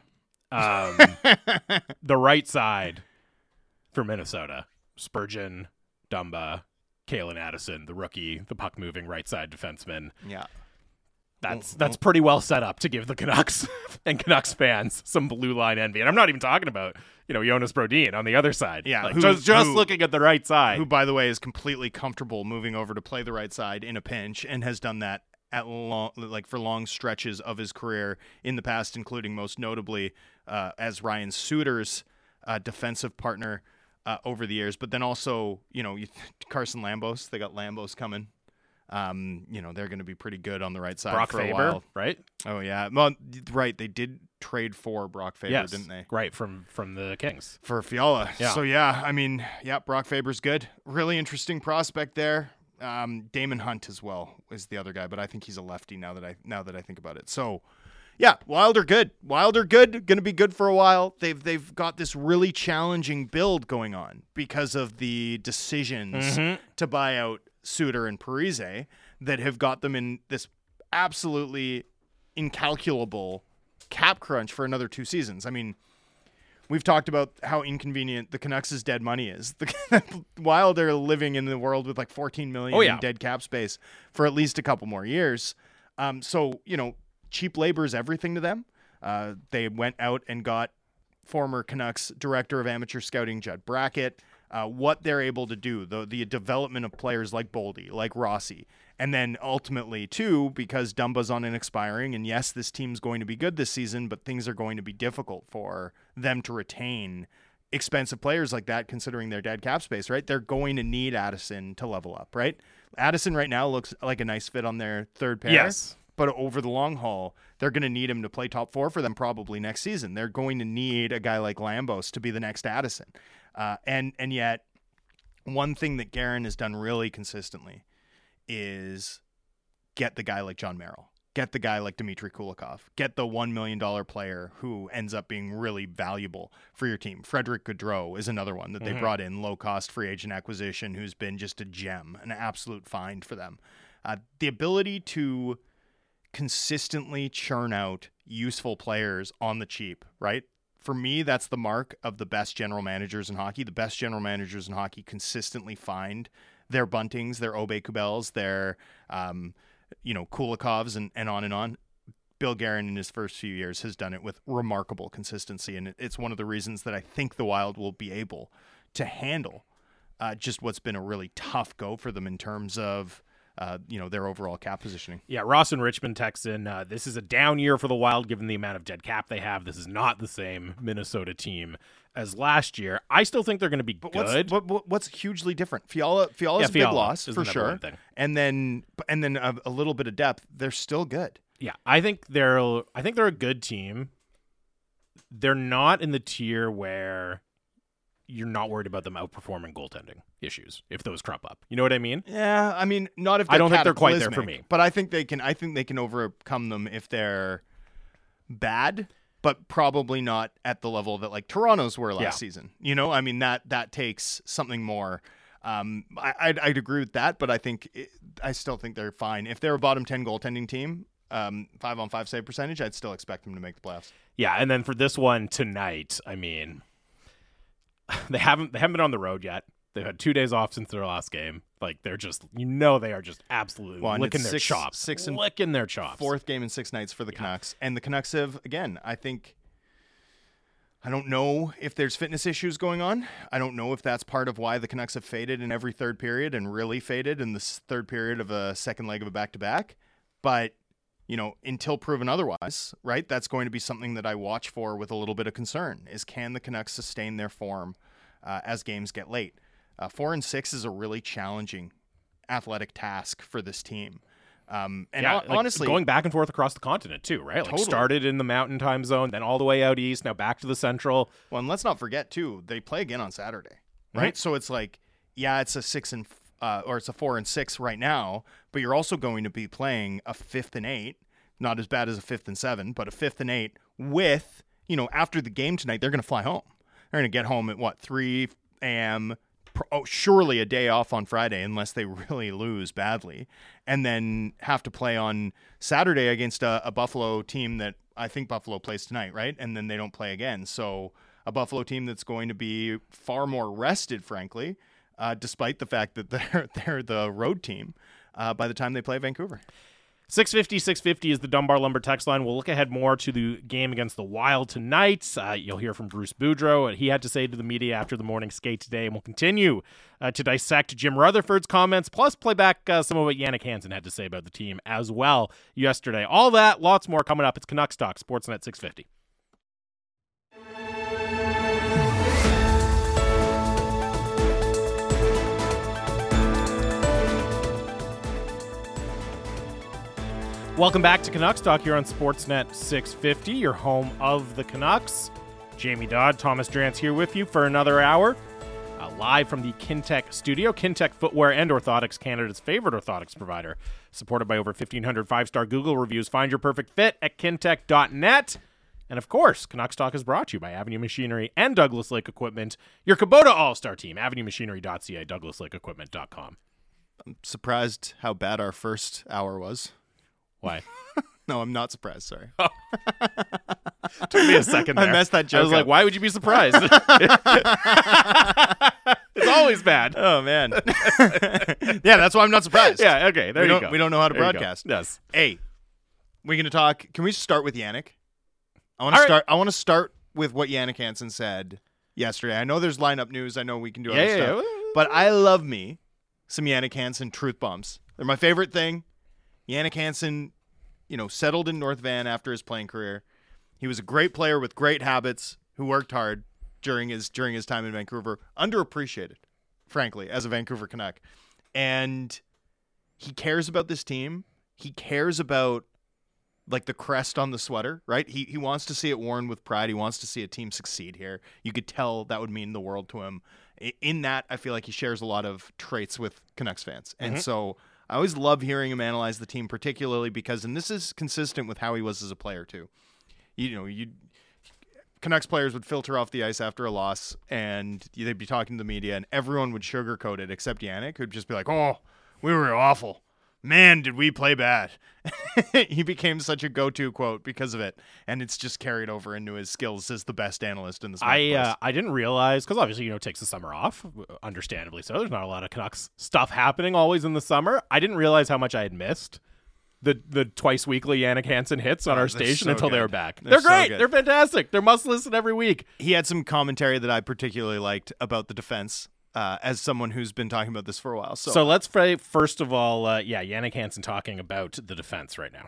Um, the right side for Minnesota Spurgeon, Dumba, Calen Addison, the rookie, the puck moving right side defenseman. Yeah. That's that's pretty well set up to give the Canucks and Canucks fans some blue line envy. And I'm not even talking about, you know, Jonas Brodin on the other side. Yeah, Like, who- just just who- looking at the right side. Who, by the way, is completely comfortable moving over to play the right side in a pinch and has done that at long, like for long stretches of his career in the past, including most notably uh, as Ryan Suter's uh, defensive partner uh, over the years. But then also, you know, you, Carson Lambos, they got Lambos coming. Um, you know, they're going to be pretty good on the right side Brock for a while. right? Oh yeah, well, right, they did trade for Brock Faber, yes, didn't they? Right from from the Kings. for Fiala. Yeah. So yeah, I mean, yeah, Brock Faber's good. Really interesting prospect there. Um, Daemon Hunt as well is the other guy, but I think he's a lefty now that I now that I think about it. So yeah, Wilder good. Wilder good. Going to be good for a while. They've they've got this really challenging build going on because of the decisions to buy out Suter and Parise that have got them in this absolutely incalculable cap crunch for another two seasons. I mean, we've talked about how inconvenient the Canucks' dead money is. The, while they're living in the world with like 14 million Oh, yeah. in dead cap space for at least a couple more years. Um, so, you know, cheap labor is everything to them. Uh, they went out and got former Canucks director of amateur scouting, Judd Brackett, uh, what they're able to do, the, the development of players like Boldy, like Rossi. And then ultimately, too, because Dumba's on an expiring, and yes, this team's going to be good this season, but things are going to be difficult for them to retain expensive players like that, considering their dead cap space, right? They're going to need Addison to level up, right? Addison right now looks like a nice fit on their third pair. Yes. But over the long haul, they're going to need him to play top four for them probably next season. They're going to need a guy like Lambos to be the next Addison. Uh, and and yet, one thing that Guerin has done really consistently is get the guy like Jon Merrill, get the guy like Dmitry Kulikov, get the one million dollar player who ends up being really valuable for your team. Frederick Gaudreau is another one that they brought in, low cost free agent acquisition, who's been just a gem, an absolute find for them. Uh, the ability to consistently churn out useful players on the cheap, right? For me, that's the mark of the best general managers in hockey. The best general managers in hockey consistently find their Buntings, their Obey Kubels, their um, you know Kulikovs, and, and on and on. Bill Guerin in his first few years has done it with remarkable consistency, and it's one of the reasons that I think the Wild will be able to handle uh, just what's been a really tough go for them in terms of uh, you know their overall cap positioning. Yeah, Ross and Richmond Texan. Uh, this is a down year for the Wild given the amount of dead cap they have. This is not the same Minnesota team as last year. I still think they're going to be But good. what's what, what, what's hugely different? Fiala Fiala's Yeah, a big loss for sure, and then and then a, a little bit of depth. They're still good. yeah, I think they're. I think they're a good team. They're not in the tier where you're not worried about them outperforming goaltending issues if those crop up. You know what I mean? Yeah, I mean, not if I don't think they're quite there for me. but I think they can. I think they can overcome them if they're bad, but probably not at the level that like Toronto's were last Yeah. season. You know, I mean that that takes something more. Um, I, I'd, I'd agree with that, but I think it, I still think they're fine. If they're a bottom ten goaltending team, um, five on five save percentage, I'd still expect them to make the playoffs. Yeah, and then for this one tonight, I mean, they haven't they haven't been on the road yet. They've had two days off since their last game. Like they're just, you know, they are just absolutely Well, licking their six- chops, six and licking their chops. Fourth game in six nights for the Canucks, and the Canucks have again. I think. I don't know if there's fitness issues going on. I don't know if that's part of why the Canucks have faded in every third period and really faded in the third period of a second leg of a back to back. But, you know, until proven otherwise, right? That's going to be something that I watch for with a little bit of concern is can the Canucks sustain their form uh, as games get late? Uh, four and six is a really challenging athletic task for this team. Um, and yeah, hon- like, honestly, going back and forth across the continent too, right? Like Totally. started in the mountain time zone, then all the way out east, now back to the central. Well, and let's not forget too, they play again on Saturday, right? So it's like, yeah, it's a six and uh, or it's a four and six right now, but you're also going to be playing a fifth and eight, not as bad as a fifth and seven, but a fifth and eight with, you know, after the game tonight, they're going to fly home. They're going to get home at what, 3 a.m., oh, surely a day off on Friday unless they really lose badly, and then have to play on Saturday against a, a, Buffalo team that I think Buffalo plays tonight, right? And then they don't play again. So a Buffalo team that's going to be far more rested, frankly, uh, despite the fact that they're they're the road team uh, by the time they play Vancouver. 650 650 is the Dunbar Lumber text line. We'll look ahead more to the game against the Wild tonight. Uh, you'll hear from Bruce Boudreau. He had to say to the media after the morning skate today, and we'll continue uh, to dissect Jim Rutherford's comments, plus play back uh, some of what Jannik Hansen had to say about the team as well yesterday. All that, lots more coming up. It's Canucks Talk, Sportsnet 650. Welcome back to Canucks Talk here on Sportsnet 650, your home of the Canucks. Jamie Dodd, Thomas Drance here with you for another hour. Uh, live from the Kintec studio. Kintec Footwear and Orthotics, Canada's favorite orthotics provider. Supported by over 1,500 five star Google reviews. Find your perfect fit at kintec.net. And of course, Canucks Talk is brought to you by Avenue Machinery and Douglas Lake Equipment, your Kubota All Star team, avenuemachinery.ca, douglaslakeequipment.com. I'm surprised how bad our first hour was. Why? no, I'm not surprised. Sorry. Oh. Took me a second. There. I messed that joke. I was up. like, why would you be surprised? it's always bad. Oh man. yeah, that's why I'm not surprised. Yeah. Okay. There we you don't, go. We don't know how to There broadcast. Yes. Hey, we're gonna talk. Can we start with Jannik? I want to right. start. I want to start with what Jannik Hansen said yesterday. I know there's lineup news. I know we can do Yeah. other Yeah. stuff. yeah. But I love me some Jannik Hansen truth bombs. They're my favorite thing. Jannik Hansen, you know, settled in North Van after his playing career. He was a great player with great habits who worked hard during his during his time in Vancouver. Underappreciated, frankly, as a Vancouver Canuck. And he cares about this team. He cares about like the crest on the sweater, right? He he wants to see it worn with pride. He wants to see a team succeed here. You could tell that would mean the world to him. In that, I feel like he shares a lot of traits with Canucks fans. And Mhm. so I always love hearing him analyze the team, particularly because, and this is consistent with how he was as a player too. You know, you Canucks players would filter off the ice after a loss, and they'd be talking to the media, and everyone would sugarcoat it except Jannik, who'd just be like, "Oh, we were awful. Man, did we play bad." he became such a go-to quote because of it, and it's just carried over into his skills as the best analyst in the I uh, I didn't realize because obviously you know it takes the summer off, understandably so. There's not a lot of Canucks stuff happening always in the summer. I didn't realize how much I had missed the the twice weekly Jannik Hansen hits on Oh, our station so until they good. were back. They're They're, great. good. They're fantastic. They're must listen every week. he had some commentary that I particularly liked about the defense. Uh, as someone who's been talking about this for a while, so, So, let's fray, first of all, uh, yeah, Jannik Hansen talking about the defense right now.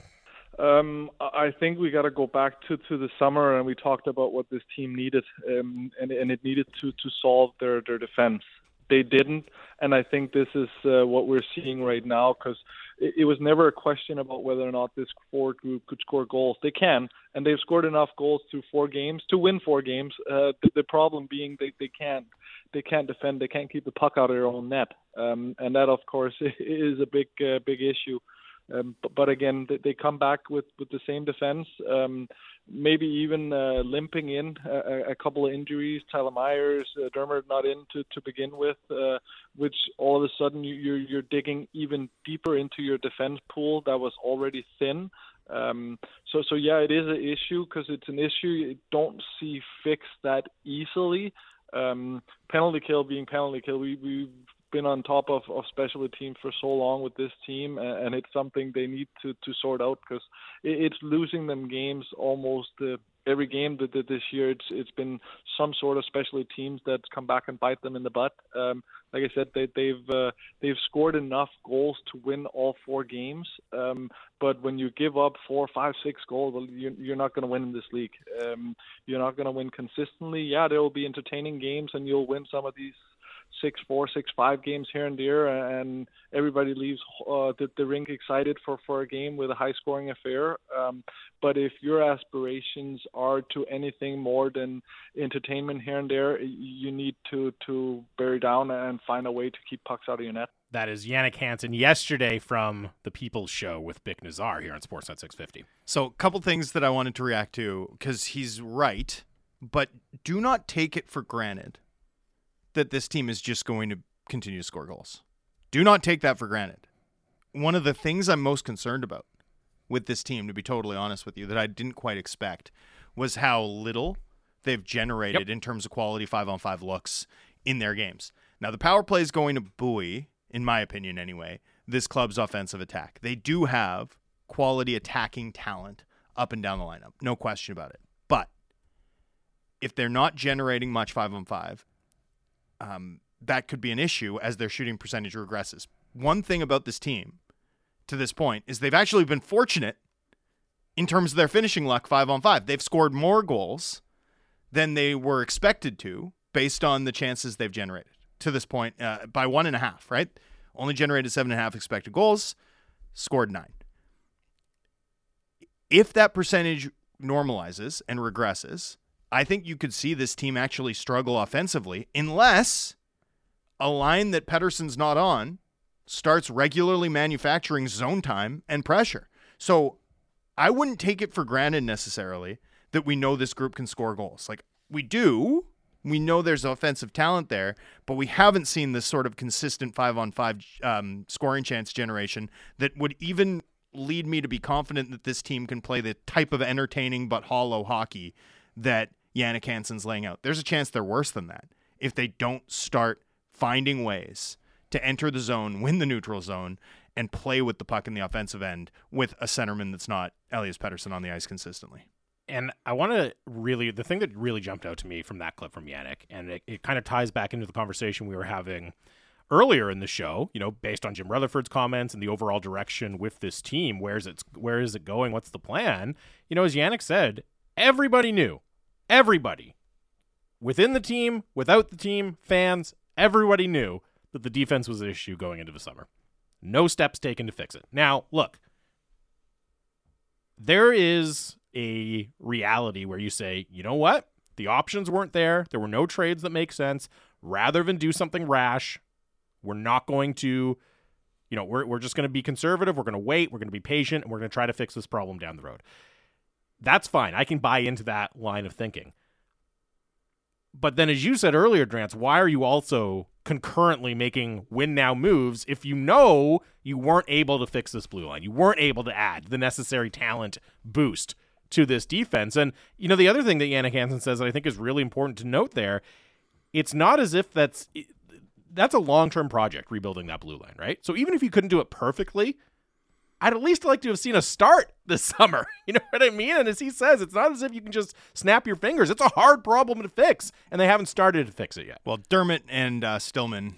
Um, I I think we got to go back to, to the summer, and we talked about what this team needed, um, and and it needed to, to solve their, their defense. They didn't, and I think this is uh, what we're seeing right now because it, it was never a question about whether or not this forward group could score goals. They can, and they've scored enough goals through four games to win four games. Uh, the, the problem being they, they can't they can't defend, they can't keep the puck out of their own net, um, and that of course is a big uh, big issue. Um, but, but again, they, they come back with, with the same defense. Um, maybe even uh, limping in a, a couple of injuries. Tyler Myers, uh, Dermott not in to, to begin with, uh, which all of a sudden you, you're you're digging even deeper into your defense pool that was already thin. Um, so so yeah, it is an issue because it's an issue you don't see fixed that easily. Um, penalty kill being penalty kill, we we've been on top of, of specialty teams for so long with this team, and, and it's something they need to, to sort out because it, it's losing them games almost uh, every game that, that this year. It's it's been some sort of specialty teams that come back and bite them in the butt. Um, like I said, they, they've uh, they've scored enough goals to win all four games. Um, but when you give up four, five, six goals, well, you're, you're not going to win in this league. Um, you're not going to win consistently. Yeah, there will be entertaining games, and you'll win some of these six four six five games here and there and everybody leaves uh, the, the rink excited for for a game with a high scoring affair. Um, but if your aspirations are to anything more than entertainment here and there you need to to bury down and find a way to keep pucks out of your net. That is Jannik Hansen yesterday from the People's Show with Bik Nizzar here on Sportsnet 650. So, a couple things that I wanted to react to because he's right, but do not take it for granted that this team is just going to continue to score goals. Do not take that for granted. One of the things I'm most concerned about with this team, to be totally honest with you, that I didn't quite expect was how little they've generated Yep. in terms of quality five on five looks in their games. Now, the power play is going to buoy, in my opinion anyway, this club's offensive attack. They do have quality attacking talent up and down the lineup, no question about it. But if they're not generating much five on five, um, that could be an issue as their shooting percentage regresses. One thing about this team to this point is they've actually been fortunate in terms of their finishing luck five on five. They've scored more goals than they were expected to based on the chances they've generated to this point uh, by one and a half, right? Only generated seven and a half expected goals, scored nine. If that percentage normalizes and regresses, I think you could see this team actually struggle offensively unless a line that Pettersson's not on starts regularly manufacturing zone time and pressure. So I wouldn't take it for granted necessarily that we know this group can score goals. Like we do, we know there's offensive talent there, but we haven't seen this sort of consistent five on five um, scoring chance generation that would even lead me to be confident that this team can play the type of entertaining but hollow hockey that Jannik Hansen's laying out. There's a chance they're worse than that if they don't start finding ways to enter the zone, win the neutral zone, and play with the puck in the offensive end with a centerman that's not Elias Pettersson on the ice consistently. And I want to really, the thing that really jumped out to me from that clip from Jannik, and it, it kind of ties back into the conversation we were having earlier in the show, you know, based on Jim Rutherford's comments and the overall direction with this team, where's it, where is it going? What's the plan? You know, as Jannik said, everybody knew, everybody within the team, without the team, fans, everybody knew that the defense was an issue going into the summer. No steps taken to fix it. Now, look, there is a reality where you say, you know what? The options weren't there. There were no trades that make sense. Rather than do something rash, we're not going to, you know, we're, we're just going to be conservative. We're going to wait. We're going to be patient. And we're going to try to fix this problem down the road. That's fine. I can buy into that line of thinking. But then, as you said earlier, Drance, why are you also concurrently making win now moves if you know you weren't able to fix this blue line? You weren't able to add the necessary talent boost to this defense. And, you know, the other thing that Jannik Hansen says that I think is really important to note there, it's not as if that's that's a long-term project rebuilding that blue line, right? So even if you couldn't do it perfectly, I'd at least like to have seen a start this summer. You know what I mean? And as he says, it's not as if you can just snap your fingers. It's a hard problem to fix, and they haven't started to fix it yet. Well, Dermott and uh, Stillman,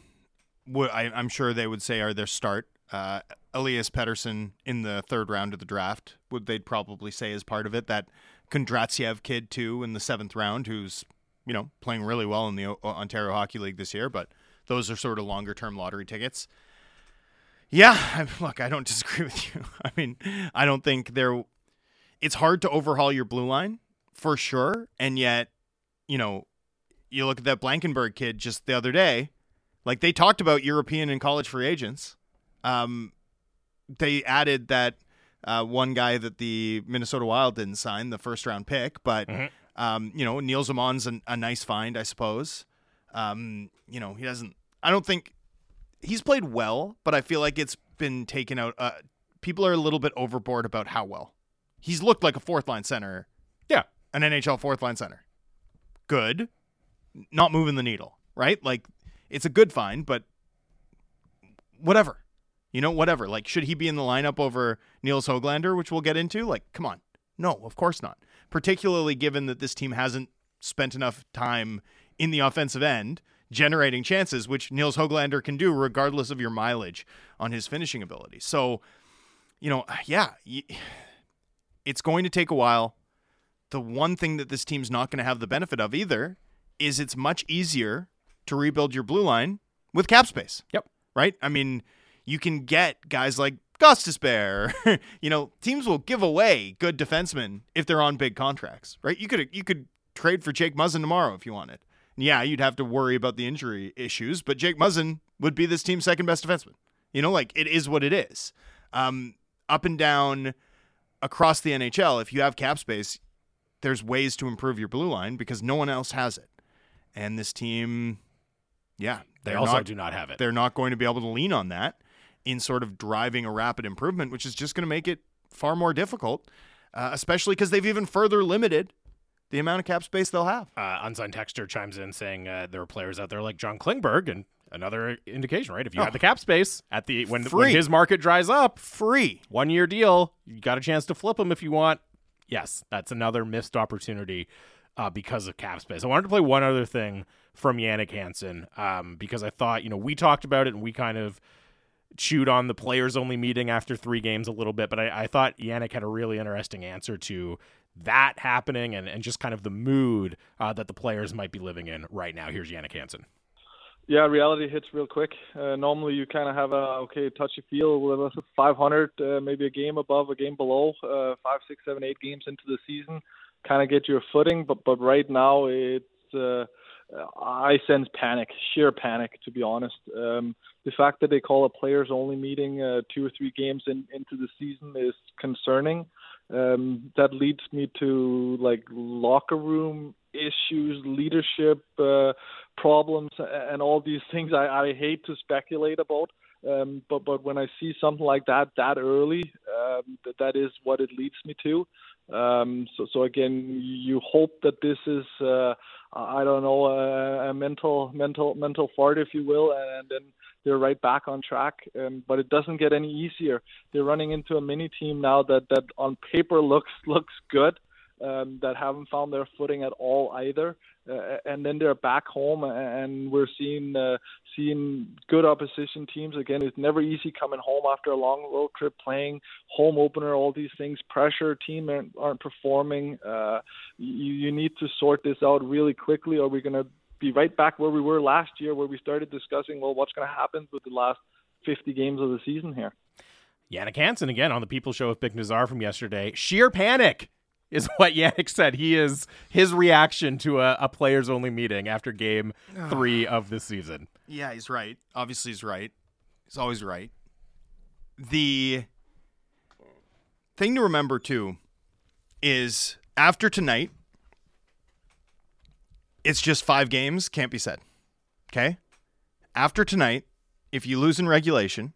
would I, I'm sure they would say are their start. Uh, Elias Pettersson in the third round of the draft would they'd probably say is part of it. That Kondratiev kid too in the seventh round, who's you know playing really well in the o- Ontario Hockey League this year, but those are sort of longer term lottery tickets. Yeah, I, look, I don't disagree with you. I mean, I don't think there. It's hard to overhaul your blue line for sure, and yet, you know, you look at that Blankenburg kid just the other day. Like they talked about European and college free agents. Um, they added that uh, one guy that the Minnesota Wild didn't sign, the first round pick, but Mhm. um, you know, Nils Åman's an, a nice find, I suppose. Um, you know, he doesn't. I don't think he's played well, but I feel like it's been taken out. Uh, people are a little bit overboard about how well he's looked like a fourth line center. Yeah. an NHL fourth line center. Good, not moving the needle, right? Like it's a good find, but whatever. You know, whatever. Like, should he be in the lineup over Nils Hoglander, which we'll get into? Like, come on. No, of course not. Particularly given that this team hasn't spent enough time in the offensive end generating chances, which Nils Hoglander can do regardless of your mileage on his finishing ability. So, you know, yeah, it's going to take a while. The one thing that this team's not going to have the benefit of either is it's much easier to rebuild your blue line with cap space. Yep. Right? I mean, you can get guys like Gustus Bear. you know, teams will give away good defensemen if they're on big contracts, right? You could you could trade for Jake Muzzin tomorrow if you wanted. Yeah, you'd have to worry about the injury issues, but Jake Muzzin would be this team's second best defenseman. You know, like it is what it is. Um, up and down across the NHL, if you have cap space, there's ways to improve your blue line because no one else has it. And this team, yeah, They also not, do not have it. they're not going to be able to lean on that in sort of driving a rapid improvement, which is just going to make it far more difficult, uh, especially because they've even further limited the amount of cap space they'll have. uh, Unsigned Texture chimes in saying uh, there are players out there like John Klingberg, and another indication, right? If you Oh. have the cap space at the when, when his market dries up, Free. one year deal, you got a chance to flip him if you want. Yes, that's another missed opportunity uh, because of cap space. I wanted to play one other thing from Jannik Hansen um, because I thought, you know, we talked about it and we kind of chewed on the players only meeting after three games a little bit, but I, I thought Jannik had a really interesting answer to that happening and, and just kind of the mood uh, that the players might be living in right now. Here's Jannik Hansen. Yeah, reality hits real quick. Uh, normally, you kind of have a okay touchy feel with us 500, uh, maybe a game above, a game below, uh, five, six, seven, eight games into the season, kind of get your footing. But but right now, it's uh, I sense panic, sheer panic, to be honest. Um, the fact that they call a players only meeting uh, two or three games in, into the season is concerning. Um, that leads me to like locker room issues, leadership uh, problems, and all these things. I, I hate to speculate about, um, but but when I see something like that that early, um, that that is what it leads me to. Um, so so again, you hope that this is uh, I don't know a, a mental mental mental fart, if you will, and then they're right back on track. Um, but it doesn't get any easier. They're running into a mini team now that that on paper looks looks good. Um, that haven't found their footing at all either, uh, and then they're back home, and we're seeing uh, seeing good opposition teams again. It's never easy coming home after a long road trip, playing home opener, all these things. Pressure, team aren't, aren't performing. Uh, you, you need to sort this out really quickly, or we're gonna be right back where we were last year, where we started discussing, well, what's going to happen with the last 50 games of the season here. Jannik Hansen again on the People Show with Bik Nizzar from yesterday. Sheer panic is what Jannik said. He is his reaction to a, a players only meeting after game three of this season. Yeah, he's right. Obviously, he's right. He's always right. The thing to remember, too, is after tonight, it's just five games, can't be said. Okay? After tonight, if you lose in regulation,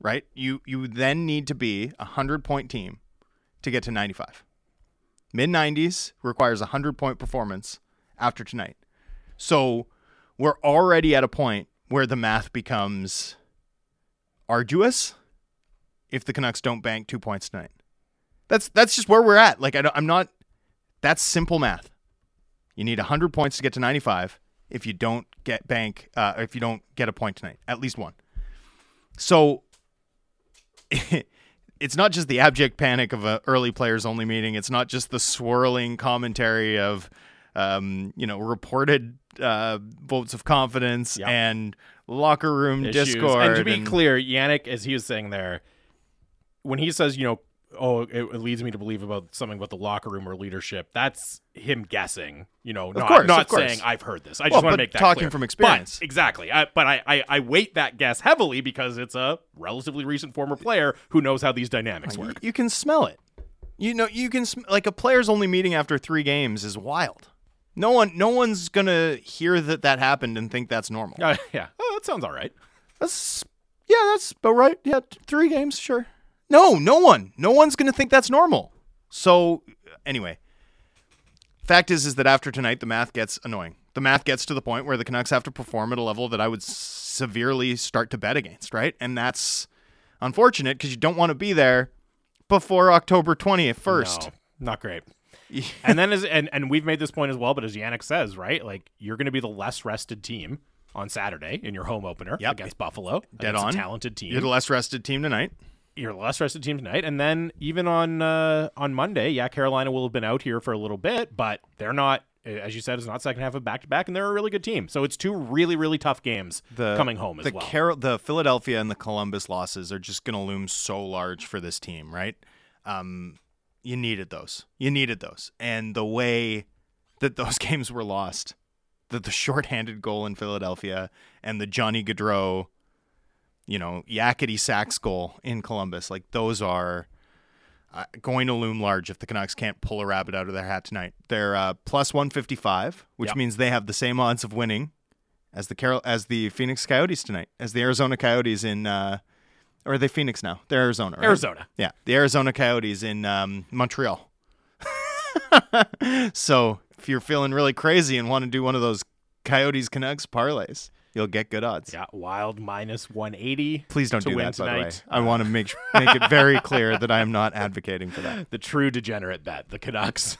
right, you, you then need to be a 100 point team to get to 95. Mid 90s requires a 100 point performance after tonight. So we're already at a point where the math becomes arduous if the Canucks don't bank two points tonight. That's that's just where we're at. Like I I'm not. That's simple math. You need 100 points to get to 95 if you don't get bank uh, if you don't get a point tonight, at least one. So it's not just the abject panic of an early players only meeting. It's not just the swirling commentary of um, you know reported uh, votes of confidence Yep. and locker room Issues. discord. And to be and- clear, Jannik, as he was saying there, when he says, you know, oh, it, it leads me to believe about something about the locker room or leadership, that's him guessing. You know, not, course, not saying I've heard this. I Well, just want to make that talking clear. from experience. But, exactly. I, but I, I, I weight that guess heavily because it's a relatively recent former player who knows how these dynamics work. You can smell it. You know, you can sm- like a players only meeting after three games is wild. No one, no one's gonna hear that that happened and think that's normal. Uh, yeah. Oh, that sounds all right. That's yeah, that's about right. Yeah, three games, sure. No, no one, no one's gonna think that's normal. So anyway, fact is, is that after tonight, the math gets annoying. The math gets to the point where the Canucks have to perform at a level that I would severely start to bet against, right? And that's unfortunate because you don't want to be there before October twentieth first. No, not great. and then as and, and we've made this point as well, but as Jannik says, right? Like you're going to be the less rested team on Saturday in your home opener Yep. against Buffalo. Dead against on. a talented team. You're the less rested team tonight. You're the less rested team tonight, and then even on uh, on Monday, yeah, Carolina will have been out here for a little bit, but they're not. As you said, it's not second half of back to back, and they're a really good team. So it's two really, really tough games The coming home as the well. Carol, the Philadelphia and the Columbus losses are just going to loom so large for this team, right? Um, you needed those. You needed those, and the way that those games were lost that the shorthanded goal in Philadelphia and the Johnny Gaudreau, you know, yakety sax goal in Columbus, like those are uh, going to loom large if the Canucks can't pull a rabbit out of their hat tonight. They're uh, plus 155, which Yep. means they have the same odds of winning as the Carol as the Phoenix Coyotes tonight, as the Arizona Coyotes in uh, or are they Phoenix now? They're Arizona, right? Arizona. Yeah, the Arizona Coyotes in um, Montreal. so if you're feeling really crazy and want to do one of those Coyotes Canucks parlays, you'll get good odds. Yeah, Wild minus 180. Please don't do that, by the way. tonight. I want to make make it very clear that I am not advocating for that. The true degenerate bet, the Canucks.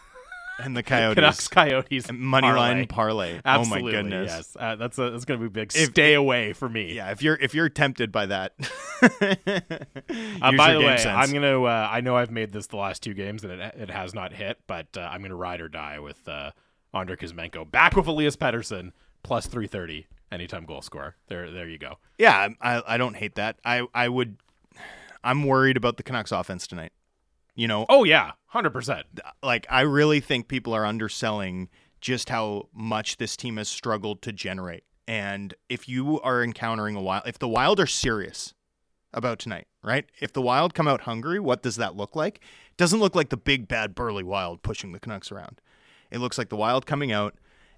And the Coyotes Canucks Coyotes money line parlay. parlay. Absolutely, oh my goodness. Yes, uh, that's a, that's going to be big If- stay away for me. Yeah, if you're if you're tempted by that, Uh, by the way, sense. I'm gonna. Uh, I know I've made this the last two games and it it has not hit, but uh, I'm gonna ride or die with uh, Andrei Kuzmenko back with Elias Pettersson plus 330 anytime goal scorer. There, there you go. Yeah, I I don't hate that. I I would. I'm worried about the Canucks offense tonight. You know, Oh yeah, hundred percent. like I really think people are underselling just how much this team has struggled to generate. And if you are encountering a wild, if the Wild are serious about tonight, right? If the Wild come out hungry, what does that look like? It doesn't look like the big bad burly Wild pushing the Canucks around. It looks like the Wild coming out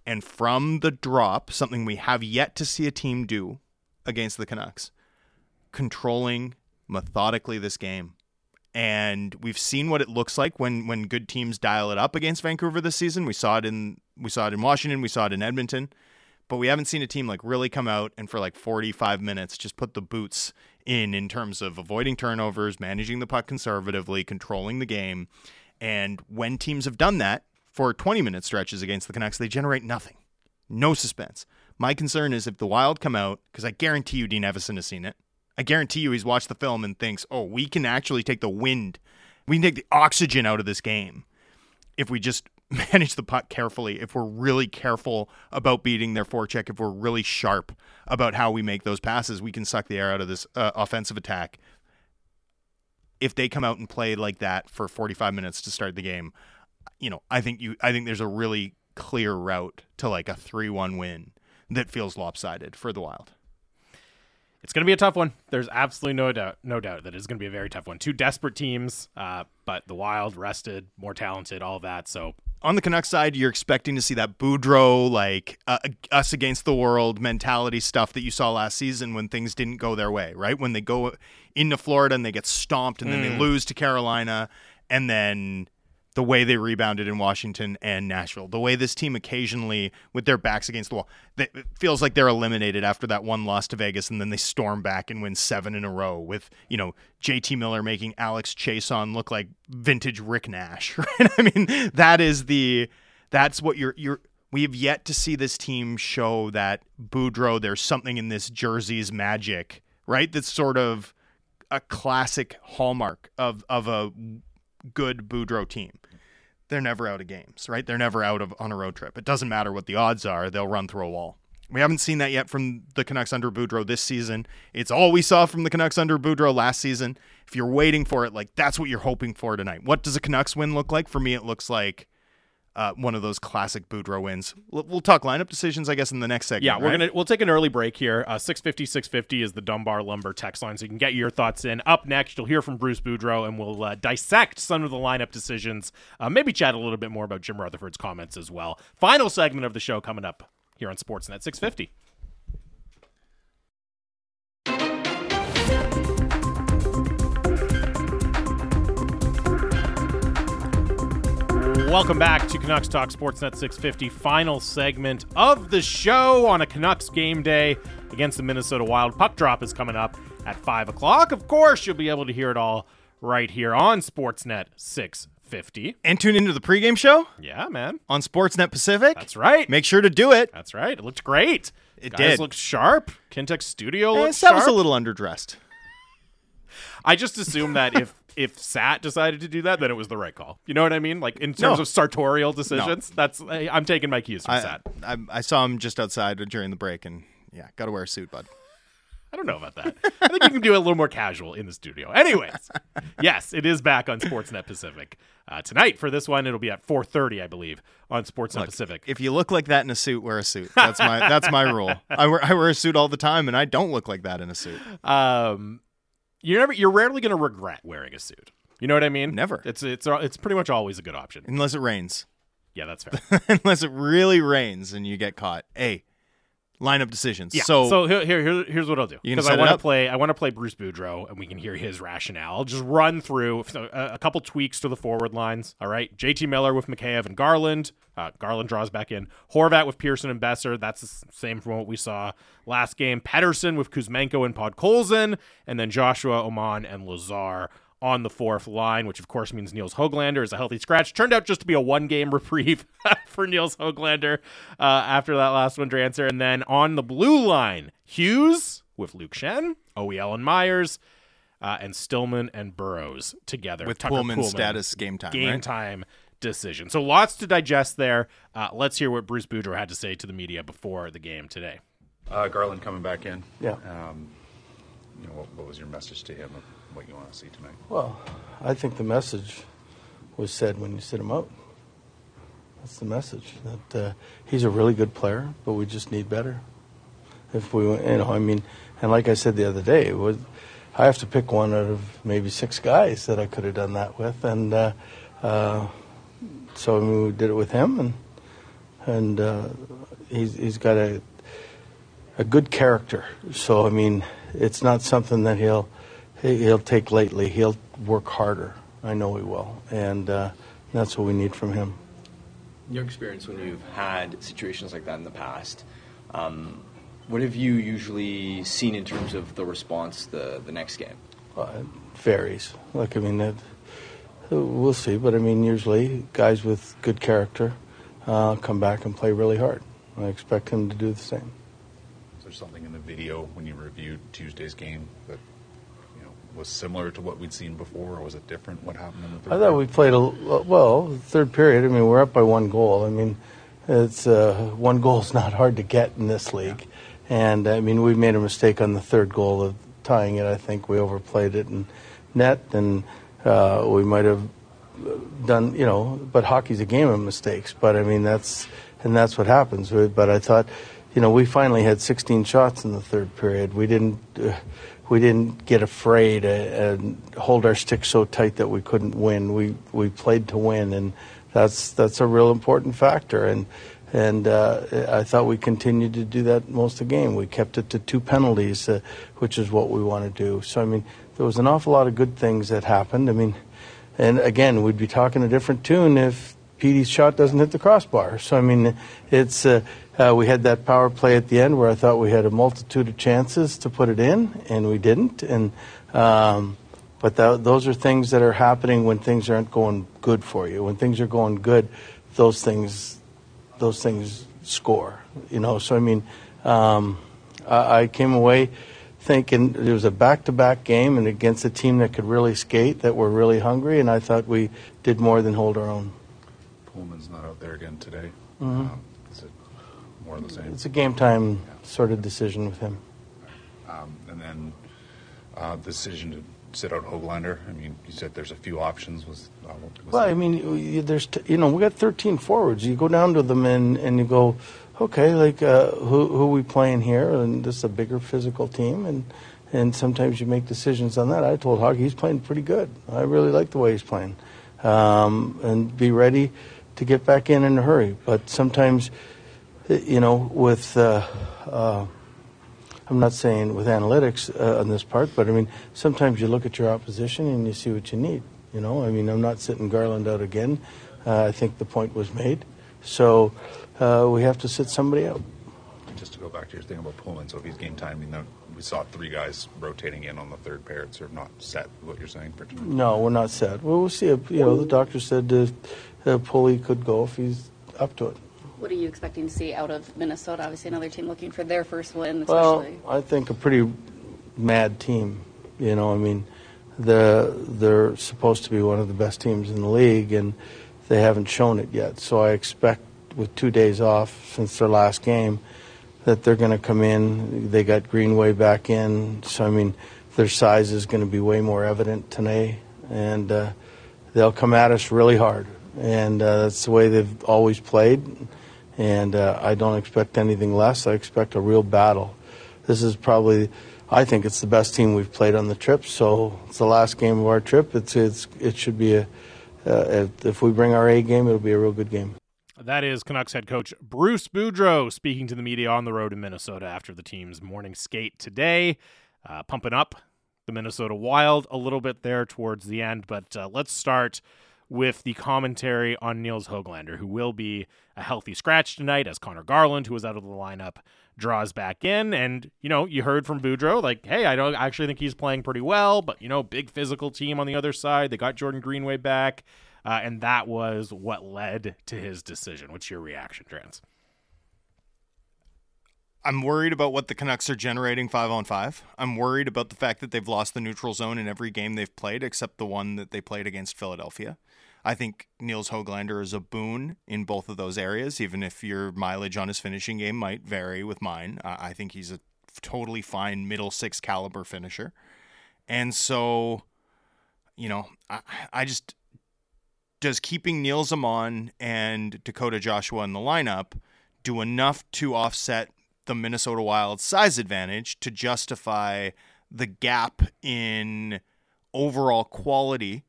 and from the drop, something we have yet to see a team do against the Canucks, controlling methodically this game. And we've seen what it looks like when when good teams dial it up against Vancouver this season. We saw it in we saw it in Washington, we saw it in Edmonton, but we haven't seen a team like really come out and for like 45 minutes just put the boots in in terms of avoiding turnovers, managing the puck conservatively, controlling the game. And when teams have done that for 20 minute stretches against the Canucks, they generate nothing. No suspense. My concern is if the Wild come out, because I guarantee you Dean Evason has seen it. I guarantee you he's watched the film and thinks, oh, we can actually take the wind, we can take the oxygen out of this game if we just manage the puck carefully, if we're really careful about beating their forecheck, if we're really sharp about how we make those passes, we can suck the air out of this uh, offensive attack. If they come out and play like that for 45 minutes to start the game, you know, I think you I think there's a really clear route to like a 3-1 win that feels lopsided for the Wild. It's going to be a tough one. There's absolutely no doubt, no doubt that it's going to be a very tough one. Two desperate teams, uh, but the Wild rested, more talented, all that. So on the Canucks side, you're expecting to see that Boudreau, like uh, us against the world mentality stuff that you saw last season when things didn't go their way, right? When they go into Florida and they get stomped and then they lose to Carolina, and then the way they rebounded in Washington and Nashville, the way this team occasionally, with their backs against the wall, it feels like they're eliminated after that one loss to Vegas, and then they storm back and win seven in a row with you know JT Miller making Alex Chiasson look like vintage Rick Nash, right? I mean, that is the that's what you're you're. We have yet to see this team show that Boudreau. There's something in this jersey's magic, right? That's sort of a classic hallmark of of a good Boudreau team. They're never out of games, right? They're never out of on a road trip. It doesn't matter what the odds are; they'll run through a wall. We haven't seen that yet from the Canucks under Boudreau this season. It's all we saw from the Canucks under Boudreau last season. If you're waiting for it, like that's what you're hoping for tonight. What does a Canucks win look like? For me, it looks like uh, one of those classic Boudreau wins. We'll, we'll talk lineup decisions, I guess, in the next segment. yeah, we're right? gonna we'll take an early break here. Uh, 650 650 is the Dunbar Lumber text line, so you can get your thoughts in. Up next, you'll hear from Bruce Boudreau, and we'll uh, dissect some of the lineup decisions. Uh, maybe chat a little bit more about Jim Rutherford's comments as well. Final segment of the show coming up here on Sportsnet 650. Welcome back to Canucks Talk Sportsnet 650, final segment of the show on a Canucks game day against the Minnesota Wild. Puck drop is coming up at 5 o'clock. Of course, you'll be able to hear it all right here on Sportsnet 650. and tune into the pregame show Yeah, man. on Sportsnet Pacific. That's right. Make sure to do it. That's right. It looked great. It Guys did. looked sharp. Kintec Studio Eh, looked Sat was a little underdressed. I just assume that if if Sat decided to do that, then it was the right call. You know what I mean? Like in terms No. of sartorial decisions, that's I- I'm taking my cues from I, Sat. I, I saw him just outside during the break, and yeah, got to wear a suit, bud. I don't know about that. I think you can do it a little more casual in the studio. Anyways, yes, it is back on Sportsnet Pacific uh, tonight. For this one, it'll be at 4:30, I believe, on Sportsnet Look, Pacific. If you look like that in a suit, wear a suit. That's my that's my rule. I wear I wear a suit all the time, and I don't look like that in a suit. Um, you're never, you're rarely going to regret wearing a suit. You know what I mean? Never. It's it's it's pretty much always a good option. Unless it rains. Yeah, that's fair. Unless it really rains and you get caught. Hey, lineup decisions. Yeah. So, So, here, here, here- here's what I'll do because I want to play. I want to play Bruce Boudreau, and we can hear his rationale. I'll just run through a, a couple tweaks to the forward lines. All right, J.T. Miller with Mikheyev and Garland. Uh, Garland draws back in. Horvat with Pearson and Boeser. That's the same from what we saw last game. Pettersson with Kuzmenko and Podkolzin, and then Joshua Åman and Lazar on the fourth line, which of course means Nils Hoglander is a healthy scratch. Turned out just to be a one game reprieve for Nils Hoglander uh, after that last one, Drancer. And then on the blue line, Hughes with Luke Schenn, OEL and Myers, uh, and Stillman and Burroughs together. with Tucker Poolman Poolman, status game time, game right? time decision. So lots to digest there. Uh, let's hear what Bruce Boudreau had to say to the media before the game today. Uh, Garland coming back in. Yeah. Um, you know, what, what was your message to him of what you want to see tonight? Well, I think the message was said when you sit him out. That's the message that uh, he's a really good player, but we just need better. If we, you know, I mean, and like I said the other day, was I have to pick one out of maybe six guys that I could have done that with, and uh, uh, so I mean, we did it with him, and and uh, he's he's got a a good character. So I mean, it's not something that he'll he- he'll take lightly. He'll work harder. I know he will, and uh, that's what we need from him. your experience when you've had situations like that in the past, um, what have you usually seen in terms of the response the, the next game? Uh, it varies. Like I mean, that, we'll see. But I mean, usually guys with good character uh, come back and play really hard. I expect him to do the same. Is there something in the video when you reviewed Tuesday's game that you know was similar to what we'd seen before, or was it different? What happened in the third? I thought we played a well. Third period. I mean, we're up by one goal. I mean, it's uh, one goal is not hard to get in this league, and I mean we made a mistake on the third goal of tying it. I think we overplayed it and net, and uh, we might have done you know. But hockey's a game of mistakes. But I mean that's and that's what happens. But I thought, you know, we finally had 16 shots in the third period. We didn't. Uh, we didn't get afraid and hold our stick so tight that we couldn't win. We we played to win, and that's that's a real important factor. And and uh, I thought we continued to do that most of the game. We kept it to two penalties, uh, which is what we want to do. So I mean, there was an awful lot of good things that happened. I mean, and again, we'd be talking a different tune if Petey's shot doesn't hit the crossbar. So I mean, it's uh, uh, we had that power play at the end where I thought we had a multitude of chances to put it in, and we didn't. And um, but tho- those are things that are happening when things aren't going good for you. When things are going good, those things those things score. You know. So I mean, um, I, I came away thinking it was a back-to-back game and against a team that could really skate, that were really hungry, and I thought we did more than hold our own. Poolman's not out there again today. Um, is it more of the same? Mm-hmm. It's a game time sort of decision with him. Um, and then uh, the decision to sit out Hoglander. I mean, you said there's a few options. Was, uh, was Well, I mean, there's t- you know we got 13 forwards. You go down to them and, and you go, okay, like uh, who who we playing here? And this is a bigger physical team, and and sometimes you make decisions on that. I told Hoggy he's playing pretty good. I really like the way he's playing, um, and be ready to get back in in a hurry. But sometimes, you know, with uh, uh, I'm not saying with analytics uh, on this part, but I mean, sometimes you look at your opposition and you see what you need. You know, I mean, I'm not sitting Garland out again. Uh, I think the point was made. So uh, we have to sit somebody out. just to go back to your thing about Poolman. So if he's game time, I mean, we saw three guys rotating in on the third pair. It's sort of not set. What you're saying for tonight? No, we're not set. Well, we'll see. If, you know, the doctor said uh, uh, Pulley could go if he's up to it. What are you expecting to see out of Minnesota? Obviously, another team looking for their first win, Well, especially. I think a pretty mad team. You know, I mean, the they're supposed to be one of the best teams in the league, and they haven't shown it yet. So I expect, with two days off since their last game, that they're going to come in. They got Greenway back in, so I mean, their size is going to be way more evident today, and uh, they'll come at us really hard. And uh, that's the way they've always played. And uh, I don't expect anything less. I expect a real battle. This is probably, I think it's the best team we've played on the trip. So it's the last game of our trip. It's, it's it should be a, uh, if we bring our A game, it'll be a real good game. That is Canucks head coach Bruce Boudreau speaking to the media on the road in Minnesota after the team's morning skate today, uh, pumping up the Minnesota Wild a little bit there towards the end. But uh, let's start with the commentary on Nils Hoglander, who will be a healthy scratch tonight, as Connor Garland, who was out of the lineup, draws back in. And, you know, you heard from Boudreau, like, hey, I don't actually think he's playing pretty well, but, you know, big physical team on the other side. They got Jordan Greenway back. Uh, and that was what led to his decision. What's your reaction, Drance? I'm worried about what the Canucks are generating five on five. I'm worried about the fact that they've lost the neutral zone in every game they've played except the one that they played against Philadelphia. I think Nils Hoglander is a boon in both of those areas, even if your mileage on his finishing game might vary with mine. I think he's a totally fine middle six caliber finisher. And so, you know, I, I just does keeping Nils Åman and Dakota Joshua in the lineup do enough to offset the Minnesota Wild size advantage to justify the gap in overall quality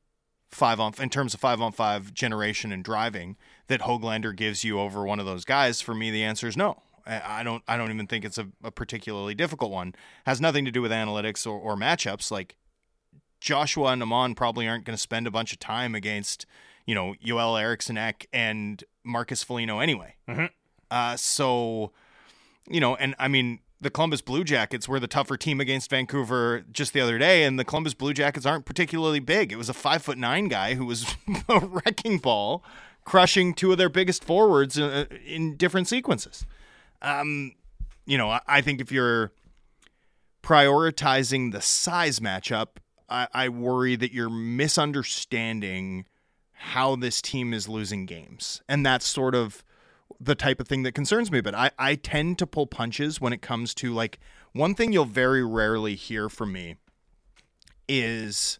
five on in terms of five on five generation and driving that Hoglander gives you over one of those guys? For me, the answer is no. I don't. I don't even think it's a, a particularly difficult one. Has nothing to do with analytics or, or matchups. Like Joshua and Åman probably aren't going to spend a bunch of time against you know Joel Eriksson Ek and Marcus Foligno anyway. Mm-hmm. Uh, so you know, and I mean the Columbus Blue Jackets were the tougher team against Vancouver just the other day, and the Columbus Blue Jackets aren't particularly big. It was a five foot nine guy who was a wrecking ball, crushing two of their biggest forwards uh, in different sequences. Um, you know, I think if you're prioritizing the size matchup, I, I worry that you're misunderstanding how this team is losing games, and that's sort of the type of thing that concerns me. But I, I tend to pull punches when it comes to like one thing you'll very rarely hear from me is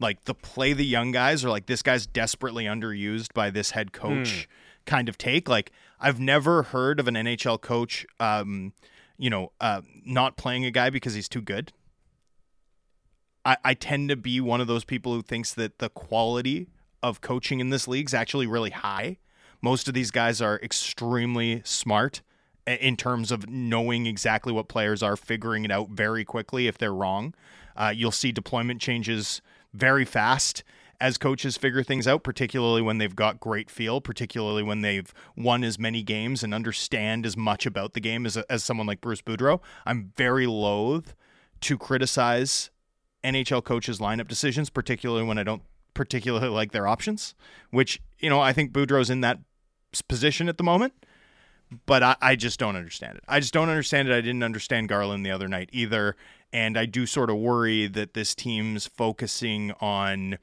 like the play the young guys or like this guy's desperately underused by this head coach mm. kind of take. Like I've never heard of an NHL coach, um, you know, uh, not playing a guy because he's too good. I, I tend to be one of those people who thinks that the quality of coaching in this league is actually really high most of these guys are extremely smart in terms of knowing exactly what players are, figuring it out very quickly if they're wrong. Uh, you'll see deployment changes very fast as coaches figure things out, particularly when they've got great feel, particularly when they've won as many games and understand as much about the game as, as someone like Bruce Boudreau. I'm very loath to criticize NHL coaches' lineup decisions, particularly when I don't particularly like their options, which, you know, I think Boudreau's in that position at the moment. But I, I just don't understand it. I just don't understand it. I didn't understand Garland the other night either. And I do sort of worry that this team's focusing on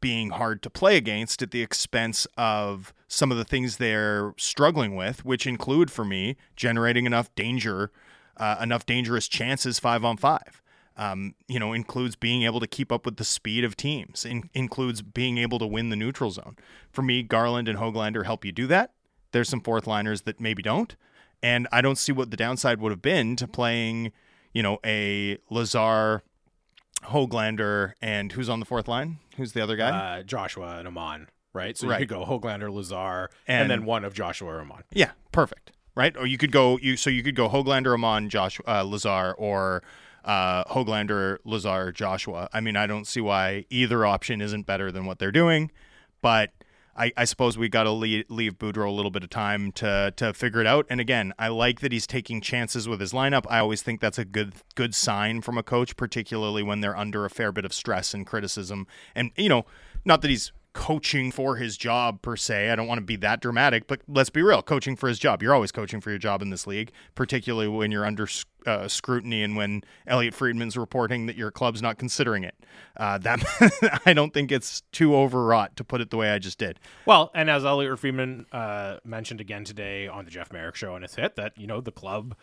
being hard to play against at the expense of some of the things they're struggling with, which include for me generating enough danger, uh, enough dangerous chances five on five. Um, you know, includes being able to keep up with the speed of teams, in- includes being able to win the neutral zone. For me, Garland and Hoglander help you do that. There's some fourth liners that maybe don't. And I don't see what the downside would have been to playing, you know, a Lazar, Hoglander, and who's on the fourth line? Who's the other guy? Uh, Joshua and Åman, right? So right. you could go Hoglander, Lazar, and, and, then one of Joshua or Åman. Yeah, perfect. Right? Or you could go you so you could go Hoglander, Åman, Josh, uh, Lazar, or uh, Hoglander, Lazar, Joshua. I mean, I don't see why either option isn't better than what they're doing, but I, I suppose we got to leave, leave Boudreau a little bit of time to to figure it out. And again, I like that he's taking chances with his lineup. I always think that's a good good sign from a coach, particularly when they're under a fair bit of stress and criticism. And you know, not that he's coaching for his job per se. I don't want to be that dramatic, but let's be real, coaching for his job. You're always coaching for your job in this league, particularly when you're under uh, scrutiny and when Elliotte Friedman's reporting that your club's not considering it. Uh, that I don't think it's too overwrought to put it the way I just did. Well, and as Elliotte Friedman uh, mentioned again today on the Jeff Marek show and his hit, that you know the club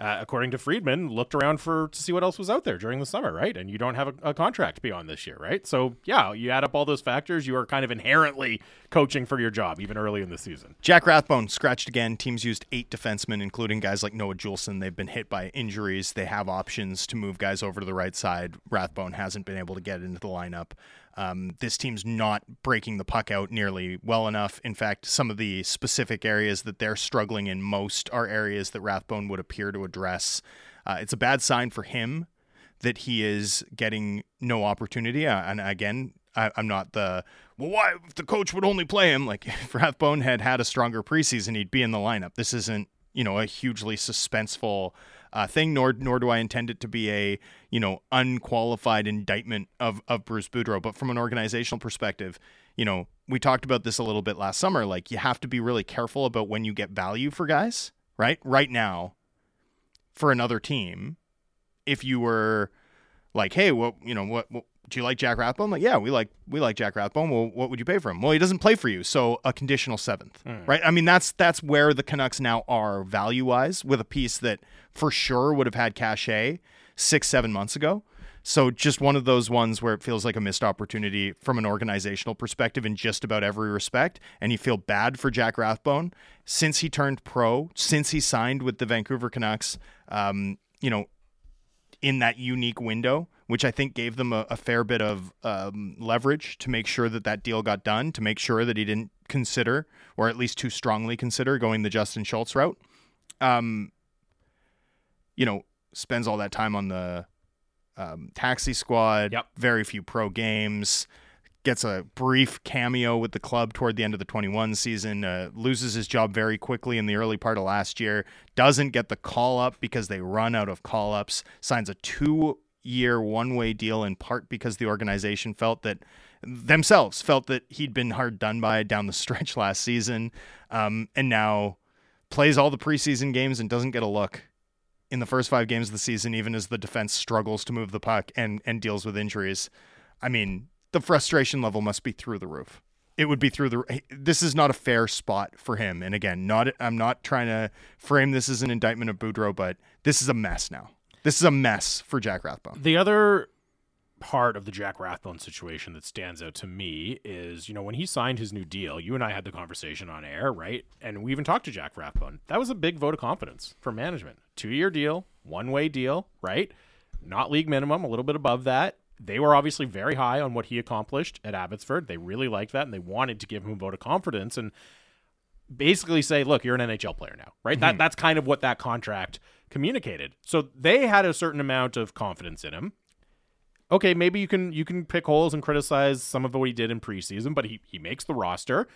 uh, according to Friedman, looked around for to see what else was out there during the summer, right? And you don't have a, a, contract beyond this year, right? So yeah, you add up all those factors, you are kind of inherently coaching for your job even early in the season. Jack Rathbone scratched again. Teams used eight defensemen, including guys like Noah Juulsen. They've been hit by injuries. They have options to move guys over to the right side. Rathbone hasn't been able to get into the lineup. Um, this team's not breaking the puck out nearly well enough. In fact, some of the specific areas that they're struggling in most are areas that Rathbone would appear to address. Uh, it's a bad sign for him that he is getting no opportunity. Uh, and again, I, am not the well. Why if the coach would only play him? Like if Rathbone had had a stronger preseason, he'd be in the lineup. This isn't you know a hugely suspenseful uh, thing, nor nor do I intend it to be a you know unqualified indictment of of Bruce Boudreau. But from an organizational perspective, you know we talked about this a little bit last summer. Like you have to be really careful about when you get value for guys. Right, right now, for another team, if you were like, hey, well, you know what, what do you like Jack Rathbone? Like, yeah, we like we like Jack Rathbone. Well, what would you pay for him? Well, he doesn't play for you, so a conditional seventh, mm. right? I mean, that's that's where the Canucks now are value wise, with a piece that for sure would have had cachet six seven months ago. So just one of those ones where it feels like a missed opportunity from an organizational perspective in just about every respect, and you feel bad for Jack Rathbone since he turned pro, since he signed with the Vancouver Canucks. Um, you know, in that unique window which I think gave them a, a fair bit of um, leverage to make sure that that deal got done, to make sure that he didn't consider, or at least too strongly consider, going the Justin Schultz route. Um, you know, spends all that time on the um, taxi squad. Yep. Very few pro games. Gets a brief cameo with the club toward the end of the 21 season. Uh, loses his job very quickly in the early part of last year. Doesn't get the call up because they run out of call ups. Signs a two year one way deal in part because the organization felt that themselves felt that he'd been hard done by down the stretch last season um, and now plays all the preseason games and doesn't get a look in the first five games of the season, even as the defense struggles to move the puck and, and deals with injuries. I mean, the frustration level must be through the roof. It would be through the. This is not a fair spot for him. And again, not. I'm not trying to frame this as an indictment of Boudreau, but this is a mess now. This is a mess for Jack Rathbone. The other part of the Jack Rathbone situation that stands out to me is, you know, when he signed his new deal, you and I had the conversation on air, right? And we even talked to Jack Rathbone. That was a big vote of confidence for management. Two year deal, one way deal, right? Not league minimum, a little bit above that. They were obviously very high on what he accomplished at Abbotsford. They really liked that and they wanted to give him a vote of confidence and basically say, look, you're an NHL player now, right? Mm-hmm. That that's kind of what that contract communicated. So they had a certain amount of confidence in him. Okay, maybe you can you can pick holes and criticize some of what he did in preseason, but he he makes the roster.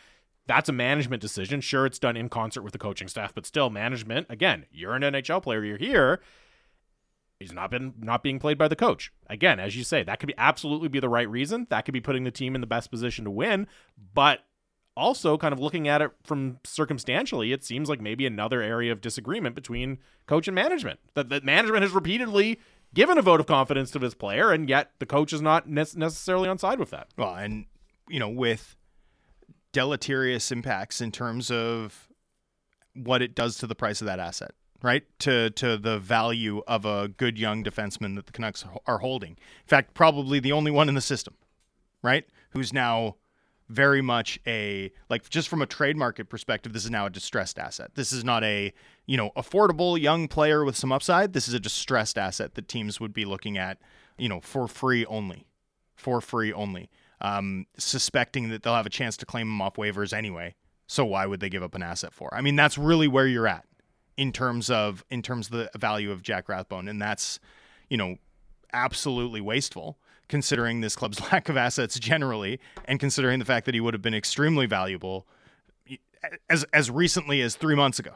That's a management decision. Sure, it's done in concert with the coaching staff, but still management. Again, you're an NHL player, you're here. He's not been not being played by the coach. Again, as you say, that could be absolutely be the right reason. That could be putting the team in the best position to win, but also kind of looking at it from circumstantially, it seems like maybe another area of disagreement between coach and management. That, that management has repeatedly given a vote of confidence to this player, and yet the coach is not ne- necessarily on side with that. Well, and you know, with deleterious impacts in terms of what it does to the price of that asset, right? To to the value of a good young defenseman that the Canucks are holding. In fact, probably the only one in the system, right? Who's now very much a like just from a trade market perspective this is now a distressed asset. This is not a you know affordable young player with some upside. This is a distressed asset that teams would be looking at you know for free only for free only um, suspecting that they'll have a chance to claim him off waivers anyway. So why would they give up an asset for? I mean that's really where you're at in terms of in terms of the value of jack rathbone. And that's you know absolutely wasteful considering this club's lack of assets generally, and considering the fact that he would have been extremely valuable as as recently as three months ago,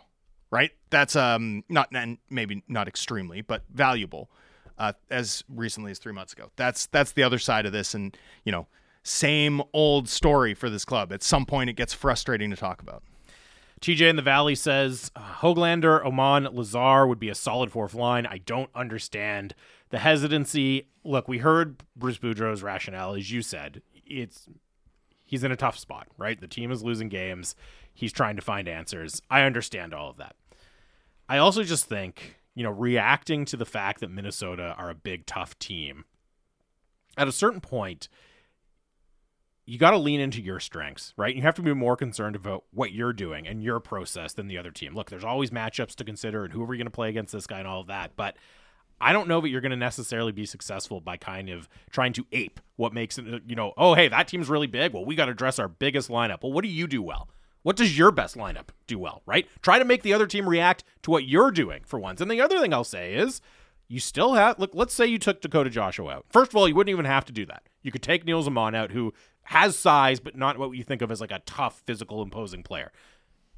right? That's um not and maybe not extremely, but valuable uh, as recently as three months ago. That's that's the other side of this, and you know same old story for this club. At some point, it gets frustrating to talk about. TJ in the Valley says uh, Hoglander, Åman, Lazar would be a solid fourth line. I don't understand the hesitancy. Look, we heard Bruce Boudreau's rationale, as you said. It's he's in a tough spot, right? The team is losing games. He's trying to find answers. I understand all of that. I also just think, you know, reacting to the fact that Minnesota are a big, tough team, at a certain point, you got to lean into your strengths, right? You have to be more concerned about what you're doing and your process than the other team. Look, there's always matchups to consider and who are we going to play against this guy and all of that. But I don't know that you're going to necessarily be successful by kind of trying to ape what makes it, you know, oh, hey, that team's really big. Well, we got to dress our biggest lineup. Well, what do you do well? What does your best lineup do well, right? Try to make the other team react to what you're doing for once. And the other thing I'll say is you still have, look, let's say you took Dakota Joshua out. First of all, you wouldn't even have to do that. You could take Nils Åman out, who has size, but not what you think of as like a tough, physical, imposing player.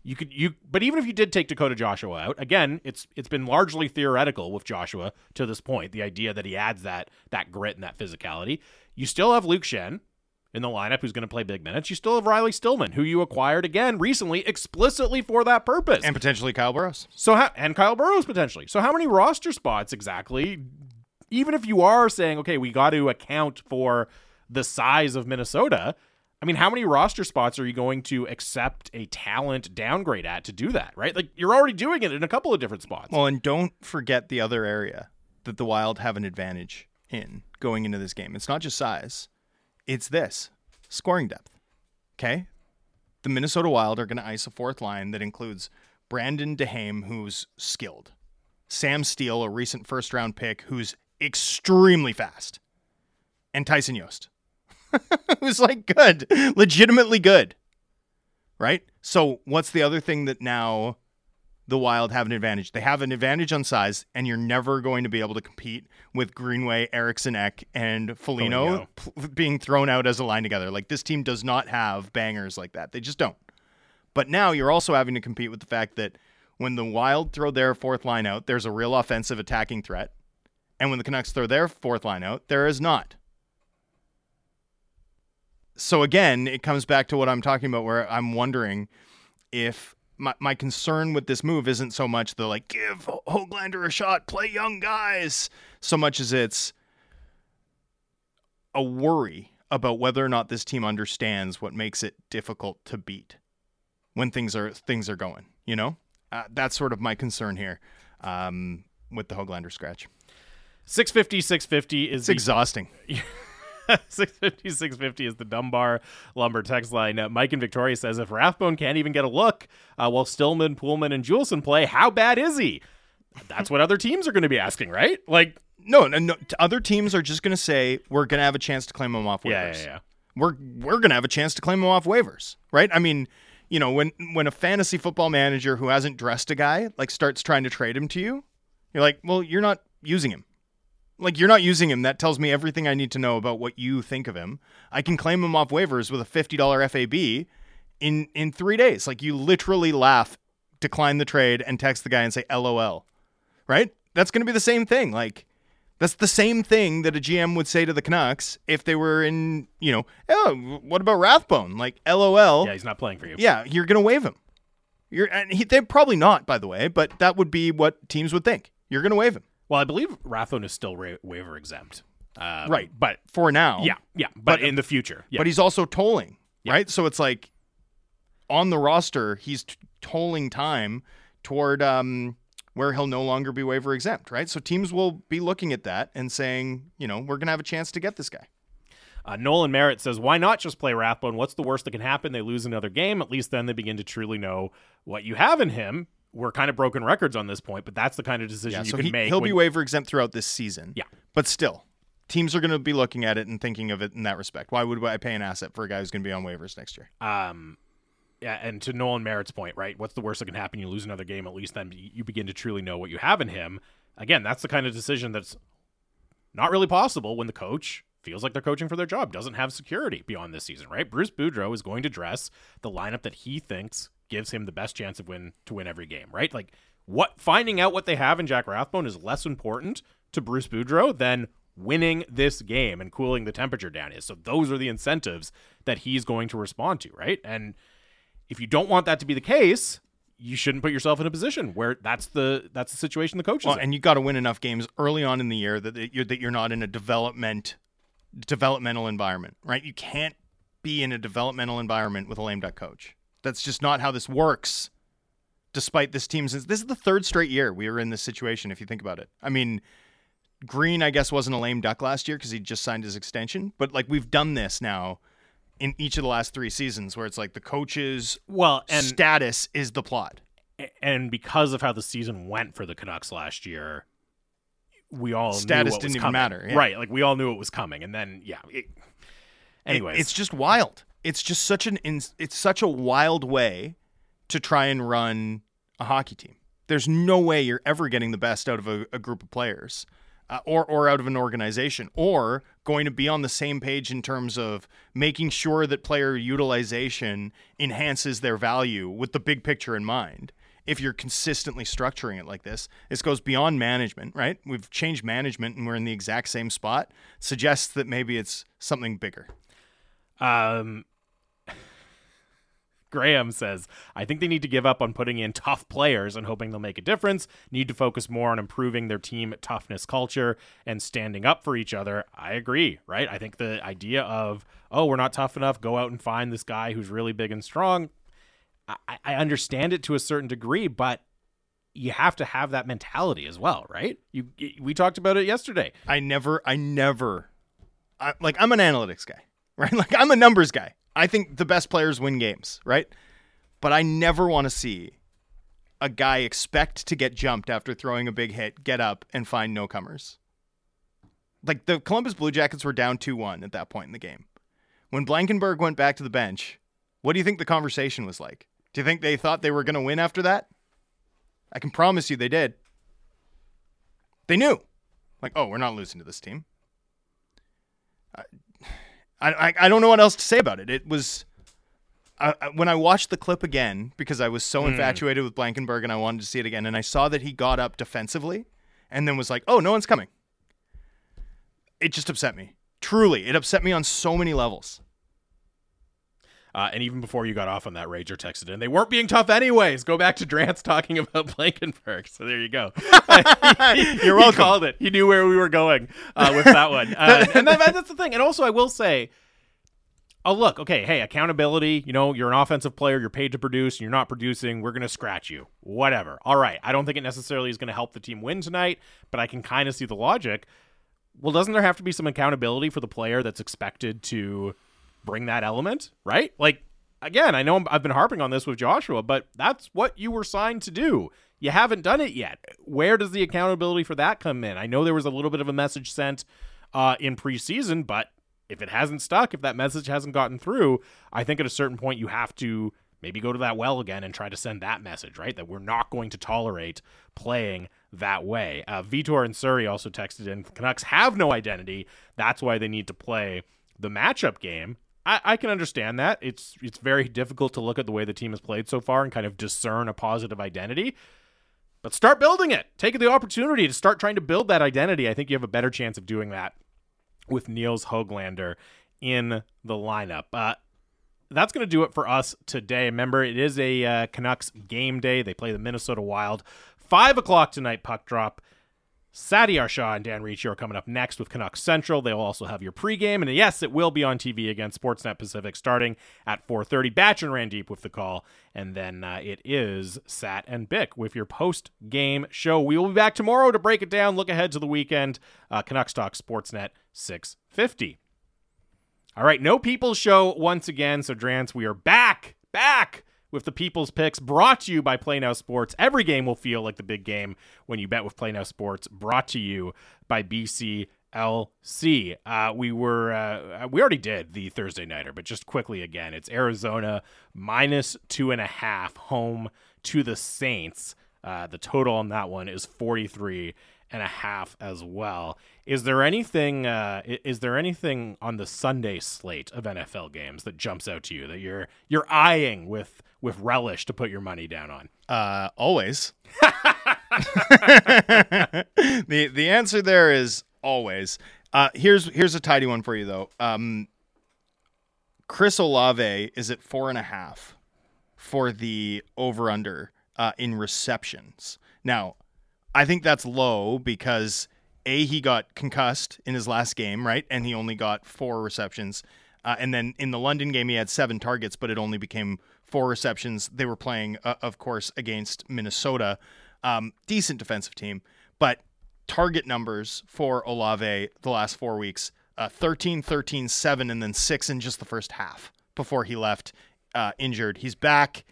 You could you, but even if you did take Dakota Joshua out, again, it's it's been largely theoretical with Joshua to this point. The idea that he adds that that grit and that physicality. You still have Luke Schenn in the lineup who's going to play big minutes. You still have Riley Stillman, who you acquired again recently explicitly for that purpose, and potentially Kyle Burroughs. So how, and Kyle Burroughs potentially. So how many roster spots exactly? Even if you are saying, okay, we got to account for the size of Minnesota. I mean, how many roster spots are you going to accept a talent downgrade at to do that, right? Like you're already doing it in a couple of different spots. Well, and don't forget the other area that the Wild have an advantage in going into this game. It's not just size. It's this. Scoring depth. Okay? The Minnesota Wild are going to ice a fourth line that includes Brandon Duhaime, who's skilled. Sam Steel, a recent first round pick who's extremely fast. And Tyson Jost it was like good, legitimately good. Right? So, what's the other thing that now the Wild have an advantage? They have an advantage on size, and you're never going to be able to compete with Greenway, Eriksson Ek, and Foligno p- being thrown out as a line together. Like, this team does not have bangers like that. They just don't. But now you're also having to compete with the fact that when the Wild throw their fourth line out, there's a real offensive attacking threat. And when the Canucks throw their fourth line out, there is not so again, it comes back to what I'm talking about, where I'm wondering if my, my concern with this move isn't so much the like give Hoglander a shot, play young guys, so much as it's a worry about whether or not this team understands what makes it difficult to beat when things are things are going. You know, uh, that's sort of my concern here um, with the Hoglander scratch. 650, 650 is it's the- exhausting. 650, 650 is the Dunbar Lumber text line. Uh, Mike and Victoria says if Rathbone can't even get a look uh, while Stillman, Poolman, and Juulsen play, how bad is he? That's what other teams are going to be asking, right? Like, no, no, no. Other teams are just going to say we're going to have a chance to claim him off waivers. Yeah, yeah, yeah. We're we're going to have a chance to claim him off waivers, right? I mean, you know, when when a fantasy football manager who hasn't dressed a guy like starts trying to trade him to you, you're like, well, you're not using him like you're not using him. That tells me everything I need to know about what you think of him. I can claim him off waivers with a fifty dollar FAB in in three days. Like you literally laugh, decline the trade, and text the guy and say LOL. Right? That's going to be the same thing. Like that's the same thing that a GM would say to the Canucks if they were in, you know, oh, what about Rathbone? Like LOL. Yeah, he's not playing for you. Yeah, you're going to waive him. You're and he, they're probably not, by the way, but that would be what teams would think. You're going to waive him. Well, I believe Rathbone is still ra- waiver exempt. Um, right. But for now. Yeah. Yeah. But, but in the future. Yeah. But he's also tolling. Yeah. Right. So it's like on the roster, he's t- tolling time toward um, where he'll no longer be waiver exempt. Right. So teams will be looking at that and saying, you know, we're going to have a chance to get this guy. Uh, Nolan Merritt says, "Why not just play Rathbone? What's the worst that can happen? They lose another game. At least then they begin to truly know what you have in him we're kind of broken records on this point, but that's the kind of decision yeah, you so can he, make. He'll when... be waiver exempt throughout this season. Yeah. But still, teams are going to be looking at it and thinking of it in that respect. Why would I pay an asset for a guy who's going to be on waivers next year? Um, yeah, and to Nolan Merritt's point, right? What's the worst that can happen? You lose another game. At least then you begin to truly know what you have in him. Again, that's the kind of decision that's not really possible when the coach feels like they're coaching for their job, doesn't have security beyond this season, right? Bruce Boudreau is going to dress the lineup that he thinks gives him the best chance of win to win every game, right? Like what finding out what they have in Jack Rathbone is less important to Bruce Boudreau than winning this game and cooling the temperature down is. So those are the incentives that he's going to respond to, right? And if you don't want that to be the case, you shouldn't put yourself in a position where that's the that's the situation the coach is Well, in. and you got to win enough games early on in the year that that you're that you're not in a development developmental environment, right? You can't be in a developmental environment with a lame duck coach. That's just not how this works. Despite this team's this is the third straight year we were in this situation if you think about it. I mean, Green I guess wasn't a lame duck last year cuz he just signed his extension, but like we've done this now in each of the last 3 seasons where it's like the coach's well, and status is the plot. and because of how the season went for the Canucks last year, we all knew Status didn't even coming. matter, yeah. right? Like we all knew it was coming, and then yeah. It, It- it's just wild. It's just such an it's such a wild way to try and run a hockey team. There's no way you're ever getting the best out of a, a group of players, uh, or or out of an organization, or going to be on the same page in terms of making sure that player utilization enhances their value with the big picture in mind. If you're consistently structuring it like this, this goes beyond management, right? We've changed management and we're in the exact same spot. Suggests that maybe it's something bigger. Um, Graham says, I think they need to give up on putting in tough players and hoping they'll make a difference. Need to focus more on improving their team toughness culture and standing up for each other. I agree, right? I think the idea of, oh, we're not tough enough, go out and find this guy who's really big and strong. I, I understand it to a certain degree, but you have to have that mentality as well, right? You we talked about it yesterday. I never, I never, I, like I'm an analytics guy, right? Like I'm a numbers guy. I think the best players win games, right? But I never want to see a guy expect to get jumped after throwing a big hit, get up and find no comers. Like the Columbus Blue Jackets were down 2 1 at that point in the game. When Blankenburg went back to the bench, what do you think the conversation was like? Do you think they thought they were going to win after that? I can promise you they did. They knew. Like, oh, we're not losing to this team. I, I, I don't know what else to say about it. It was I, I- when I watched the clip again because I was so hmm. infatuated with Blankenburg and I wanted to see it again, and I saw that he got up defensively, and then was like, "Oh, no one's coming." It just upset me. Truly, it upset me on so many levels. Uh, and even before you got off on that, Rager texted in. They weren't being tough anyways. Go back to Drance talking about Blankenburg. So there you go. You're He called it. He knew where we were going uh, with that one. Uh, and that, that's the thing. And also, I will say, oh, look, okay, hey, accountability. You know, you're an offensive player. You're paid to produce. And you're not producing. We're going to scratch you. Whatever. All right. I don't think it necessarily is going to help the team win tonight, but I can kind of see the logic. Well, doesn't there have to be some accountability for the player that's expected to bring that element, right? Like, again, I know I've been harping on this with Joshua, but that's what you were signed to do. You haven't done it yet. Where does the accountability for that come in? I know there was a little bit of a message sent uh, in preseason, but if it hasn't stuck, if that message hasn't gotten through, I think at a certain point you have to maybe go to that well again and try to send that message, right? That we're not going to tolerate playing that way. Uh, Vitor and Surrey also texted in Canucks have no identity. That's why they need to play the matchup game. I, I can understand that. It's it's very difficult to look at the way the team has played so far and kind of discern a positive identity. But start building it. Take the opportunity to start trying to build that identity. I think you have a better chance of doing that with Nils Hoglander in the lineup. Uh, that's going to do it for us today. Remember, it is a uh, Canucks game day. They play the Minnesota Wild. Five o'clock tonight, puck drop. Satiar Shah and Dan Ricci are coming up next with Canucks Central. They'll also have your pregame, and yes, it will be on TV against Sportsnet Pacific starting at 4:30. Batch and Randeep with the call, and then uh, it is Sat and Bick with your post-game show. We will be back tomorrow to break it down, look ahead to the weekend. Uh, Canucks Talk Sportsnet 650. All right, no people Show once again. So, Drance, we are back, back with the People's Picks brought to you by Play Now Sports. Every game will feel like the big game when you bet with Play Now Sports, brought to you by BCLC. Uh, we were, uh, we already did the Thursday Nighter, but just quickly again, it's Arizona minus two and a half home to the Saints. Uh, the total on that one is 43 and a half as well. Is there anything uh, is there anything on the Sunday slate of NFL games that jumps out to you that you're you're eyeing with with relish to put your money down on? Uh, always. the the answer there is always. Uh, here's here's a tidy one for you though. Um, Chris Olave is at four and a half for the over under uh, in receptions. Now, I think that's low because a he got concussed in his last game, right, and he only got four receptions. Uh, and then in the London game, he had seven targets, but it only became four receptions. They were playing, uh, of course, against Minnesota, um, decent defensive team, but target numbers for Olave the last four weeks uh, 13, 13, 7, and then 6 in just the first half before he left uh, injured. He's back.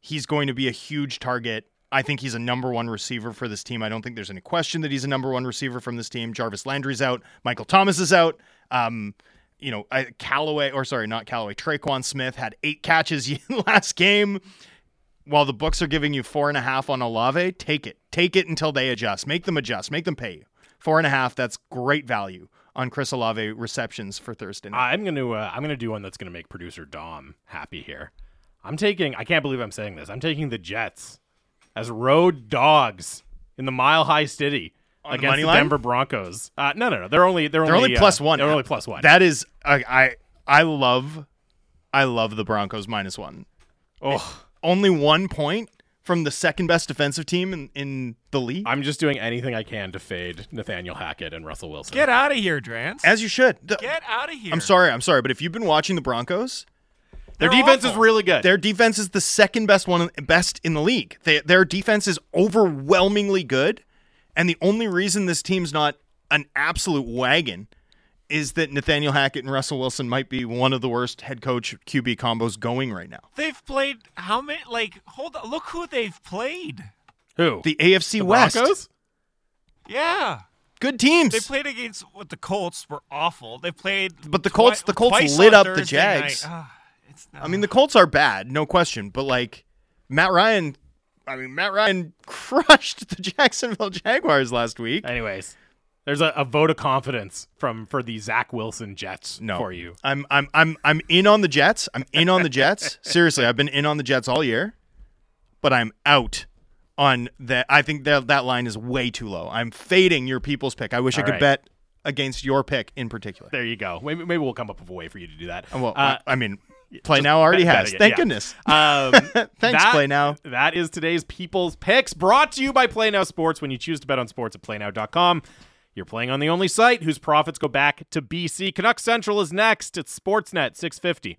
He's going to be a huge target. I think he's a number one receiver for this team. I don't think there's any question that he's a number one receiver from this team. Jarvis Landry's out. Michael Thomas is out. Um, you know, I, Callaway, or sorry, not Callaway, Tre'Quan Smith had eight catches last game. While the books are giving you four and a half on Olave, take it. Take it until they adjust. Make them adjust. Make them pay you. Four and a half, that's great value on Chris Olave receptions for Thursday night. I'm gonna uh, I'm gonna do one that's gonna make producer Dom happy here. I'm taking. I can't believe I'm saying this. I'm taking the Jets as road dogs in the Mile High City On the against money the. Denver Broncos. Uh, no, no, no. They're only they're, They're only uh, plus one. They're only plus one. That is, I, I, I love, I love the Broncos minus one. oh, Only one point from the second best defensive team in, in the league. I'm just doing anything I can to fade Nathaniel Hackett and Russell Wilson. Get out of here, Drance. As you should. The- Get out of here. I'm sorry, I'm sorry, but if you've been watching the Broncos, Their They're defense is really good. their defense is the second best one, best in the league. They, their defense is overwhelmingly good, and the only reason this team's not an absolute wagon is that Nathaniel Hackett and Russell Wilson might be one of the worst head coach QB combos going right now. They've played how many? Like, hold on. Look who they've played. Who? The AFC The West, Broncos? Yeah. good teams. They played against what the Colts were awful. They played, But the Colts- twi- the Colts lit on up the Thursday Jags. Ah. I mean, the Colts are bad, no question, but like Matt Ryan, I mean, Matt Ryan crushed the Jacksonville Jaguars last week. Anyways, there's a, a vote of confidence from for the Zach Wilson Jets No, for you. I'm I'm I'm I'm in on the Jets. I'm in on the Jets. Seriously, I've been in on the Jets all year, but I'm out on that. I think that that line is way too low. I'm fading your people's pick. I wish I could right. bet against your pick in particular. There you go. Maybe, maybe we'll come up with a way for you to do that. Well, Uh, I mean, Play Now already has. it, Thank yeah. goodness. Um, Thanks, that- Play Now. That is today's People's Picks, brought to you by Play Now Sports. When you choose to bet on sports at playnow.com, you're playing on the only site whose profits go back to BC. Canucks Central is next. It's Sportsnet 650.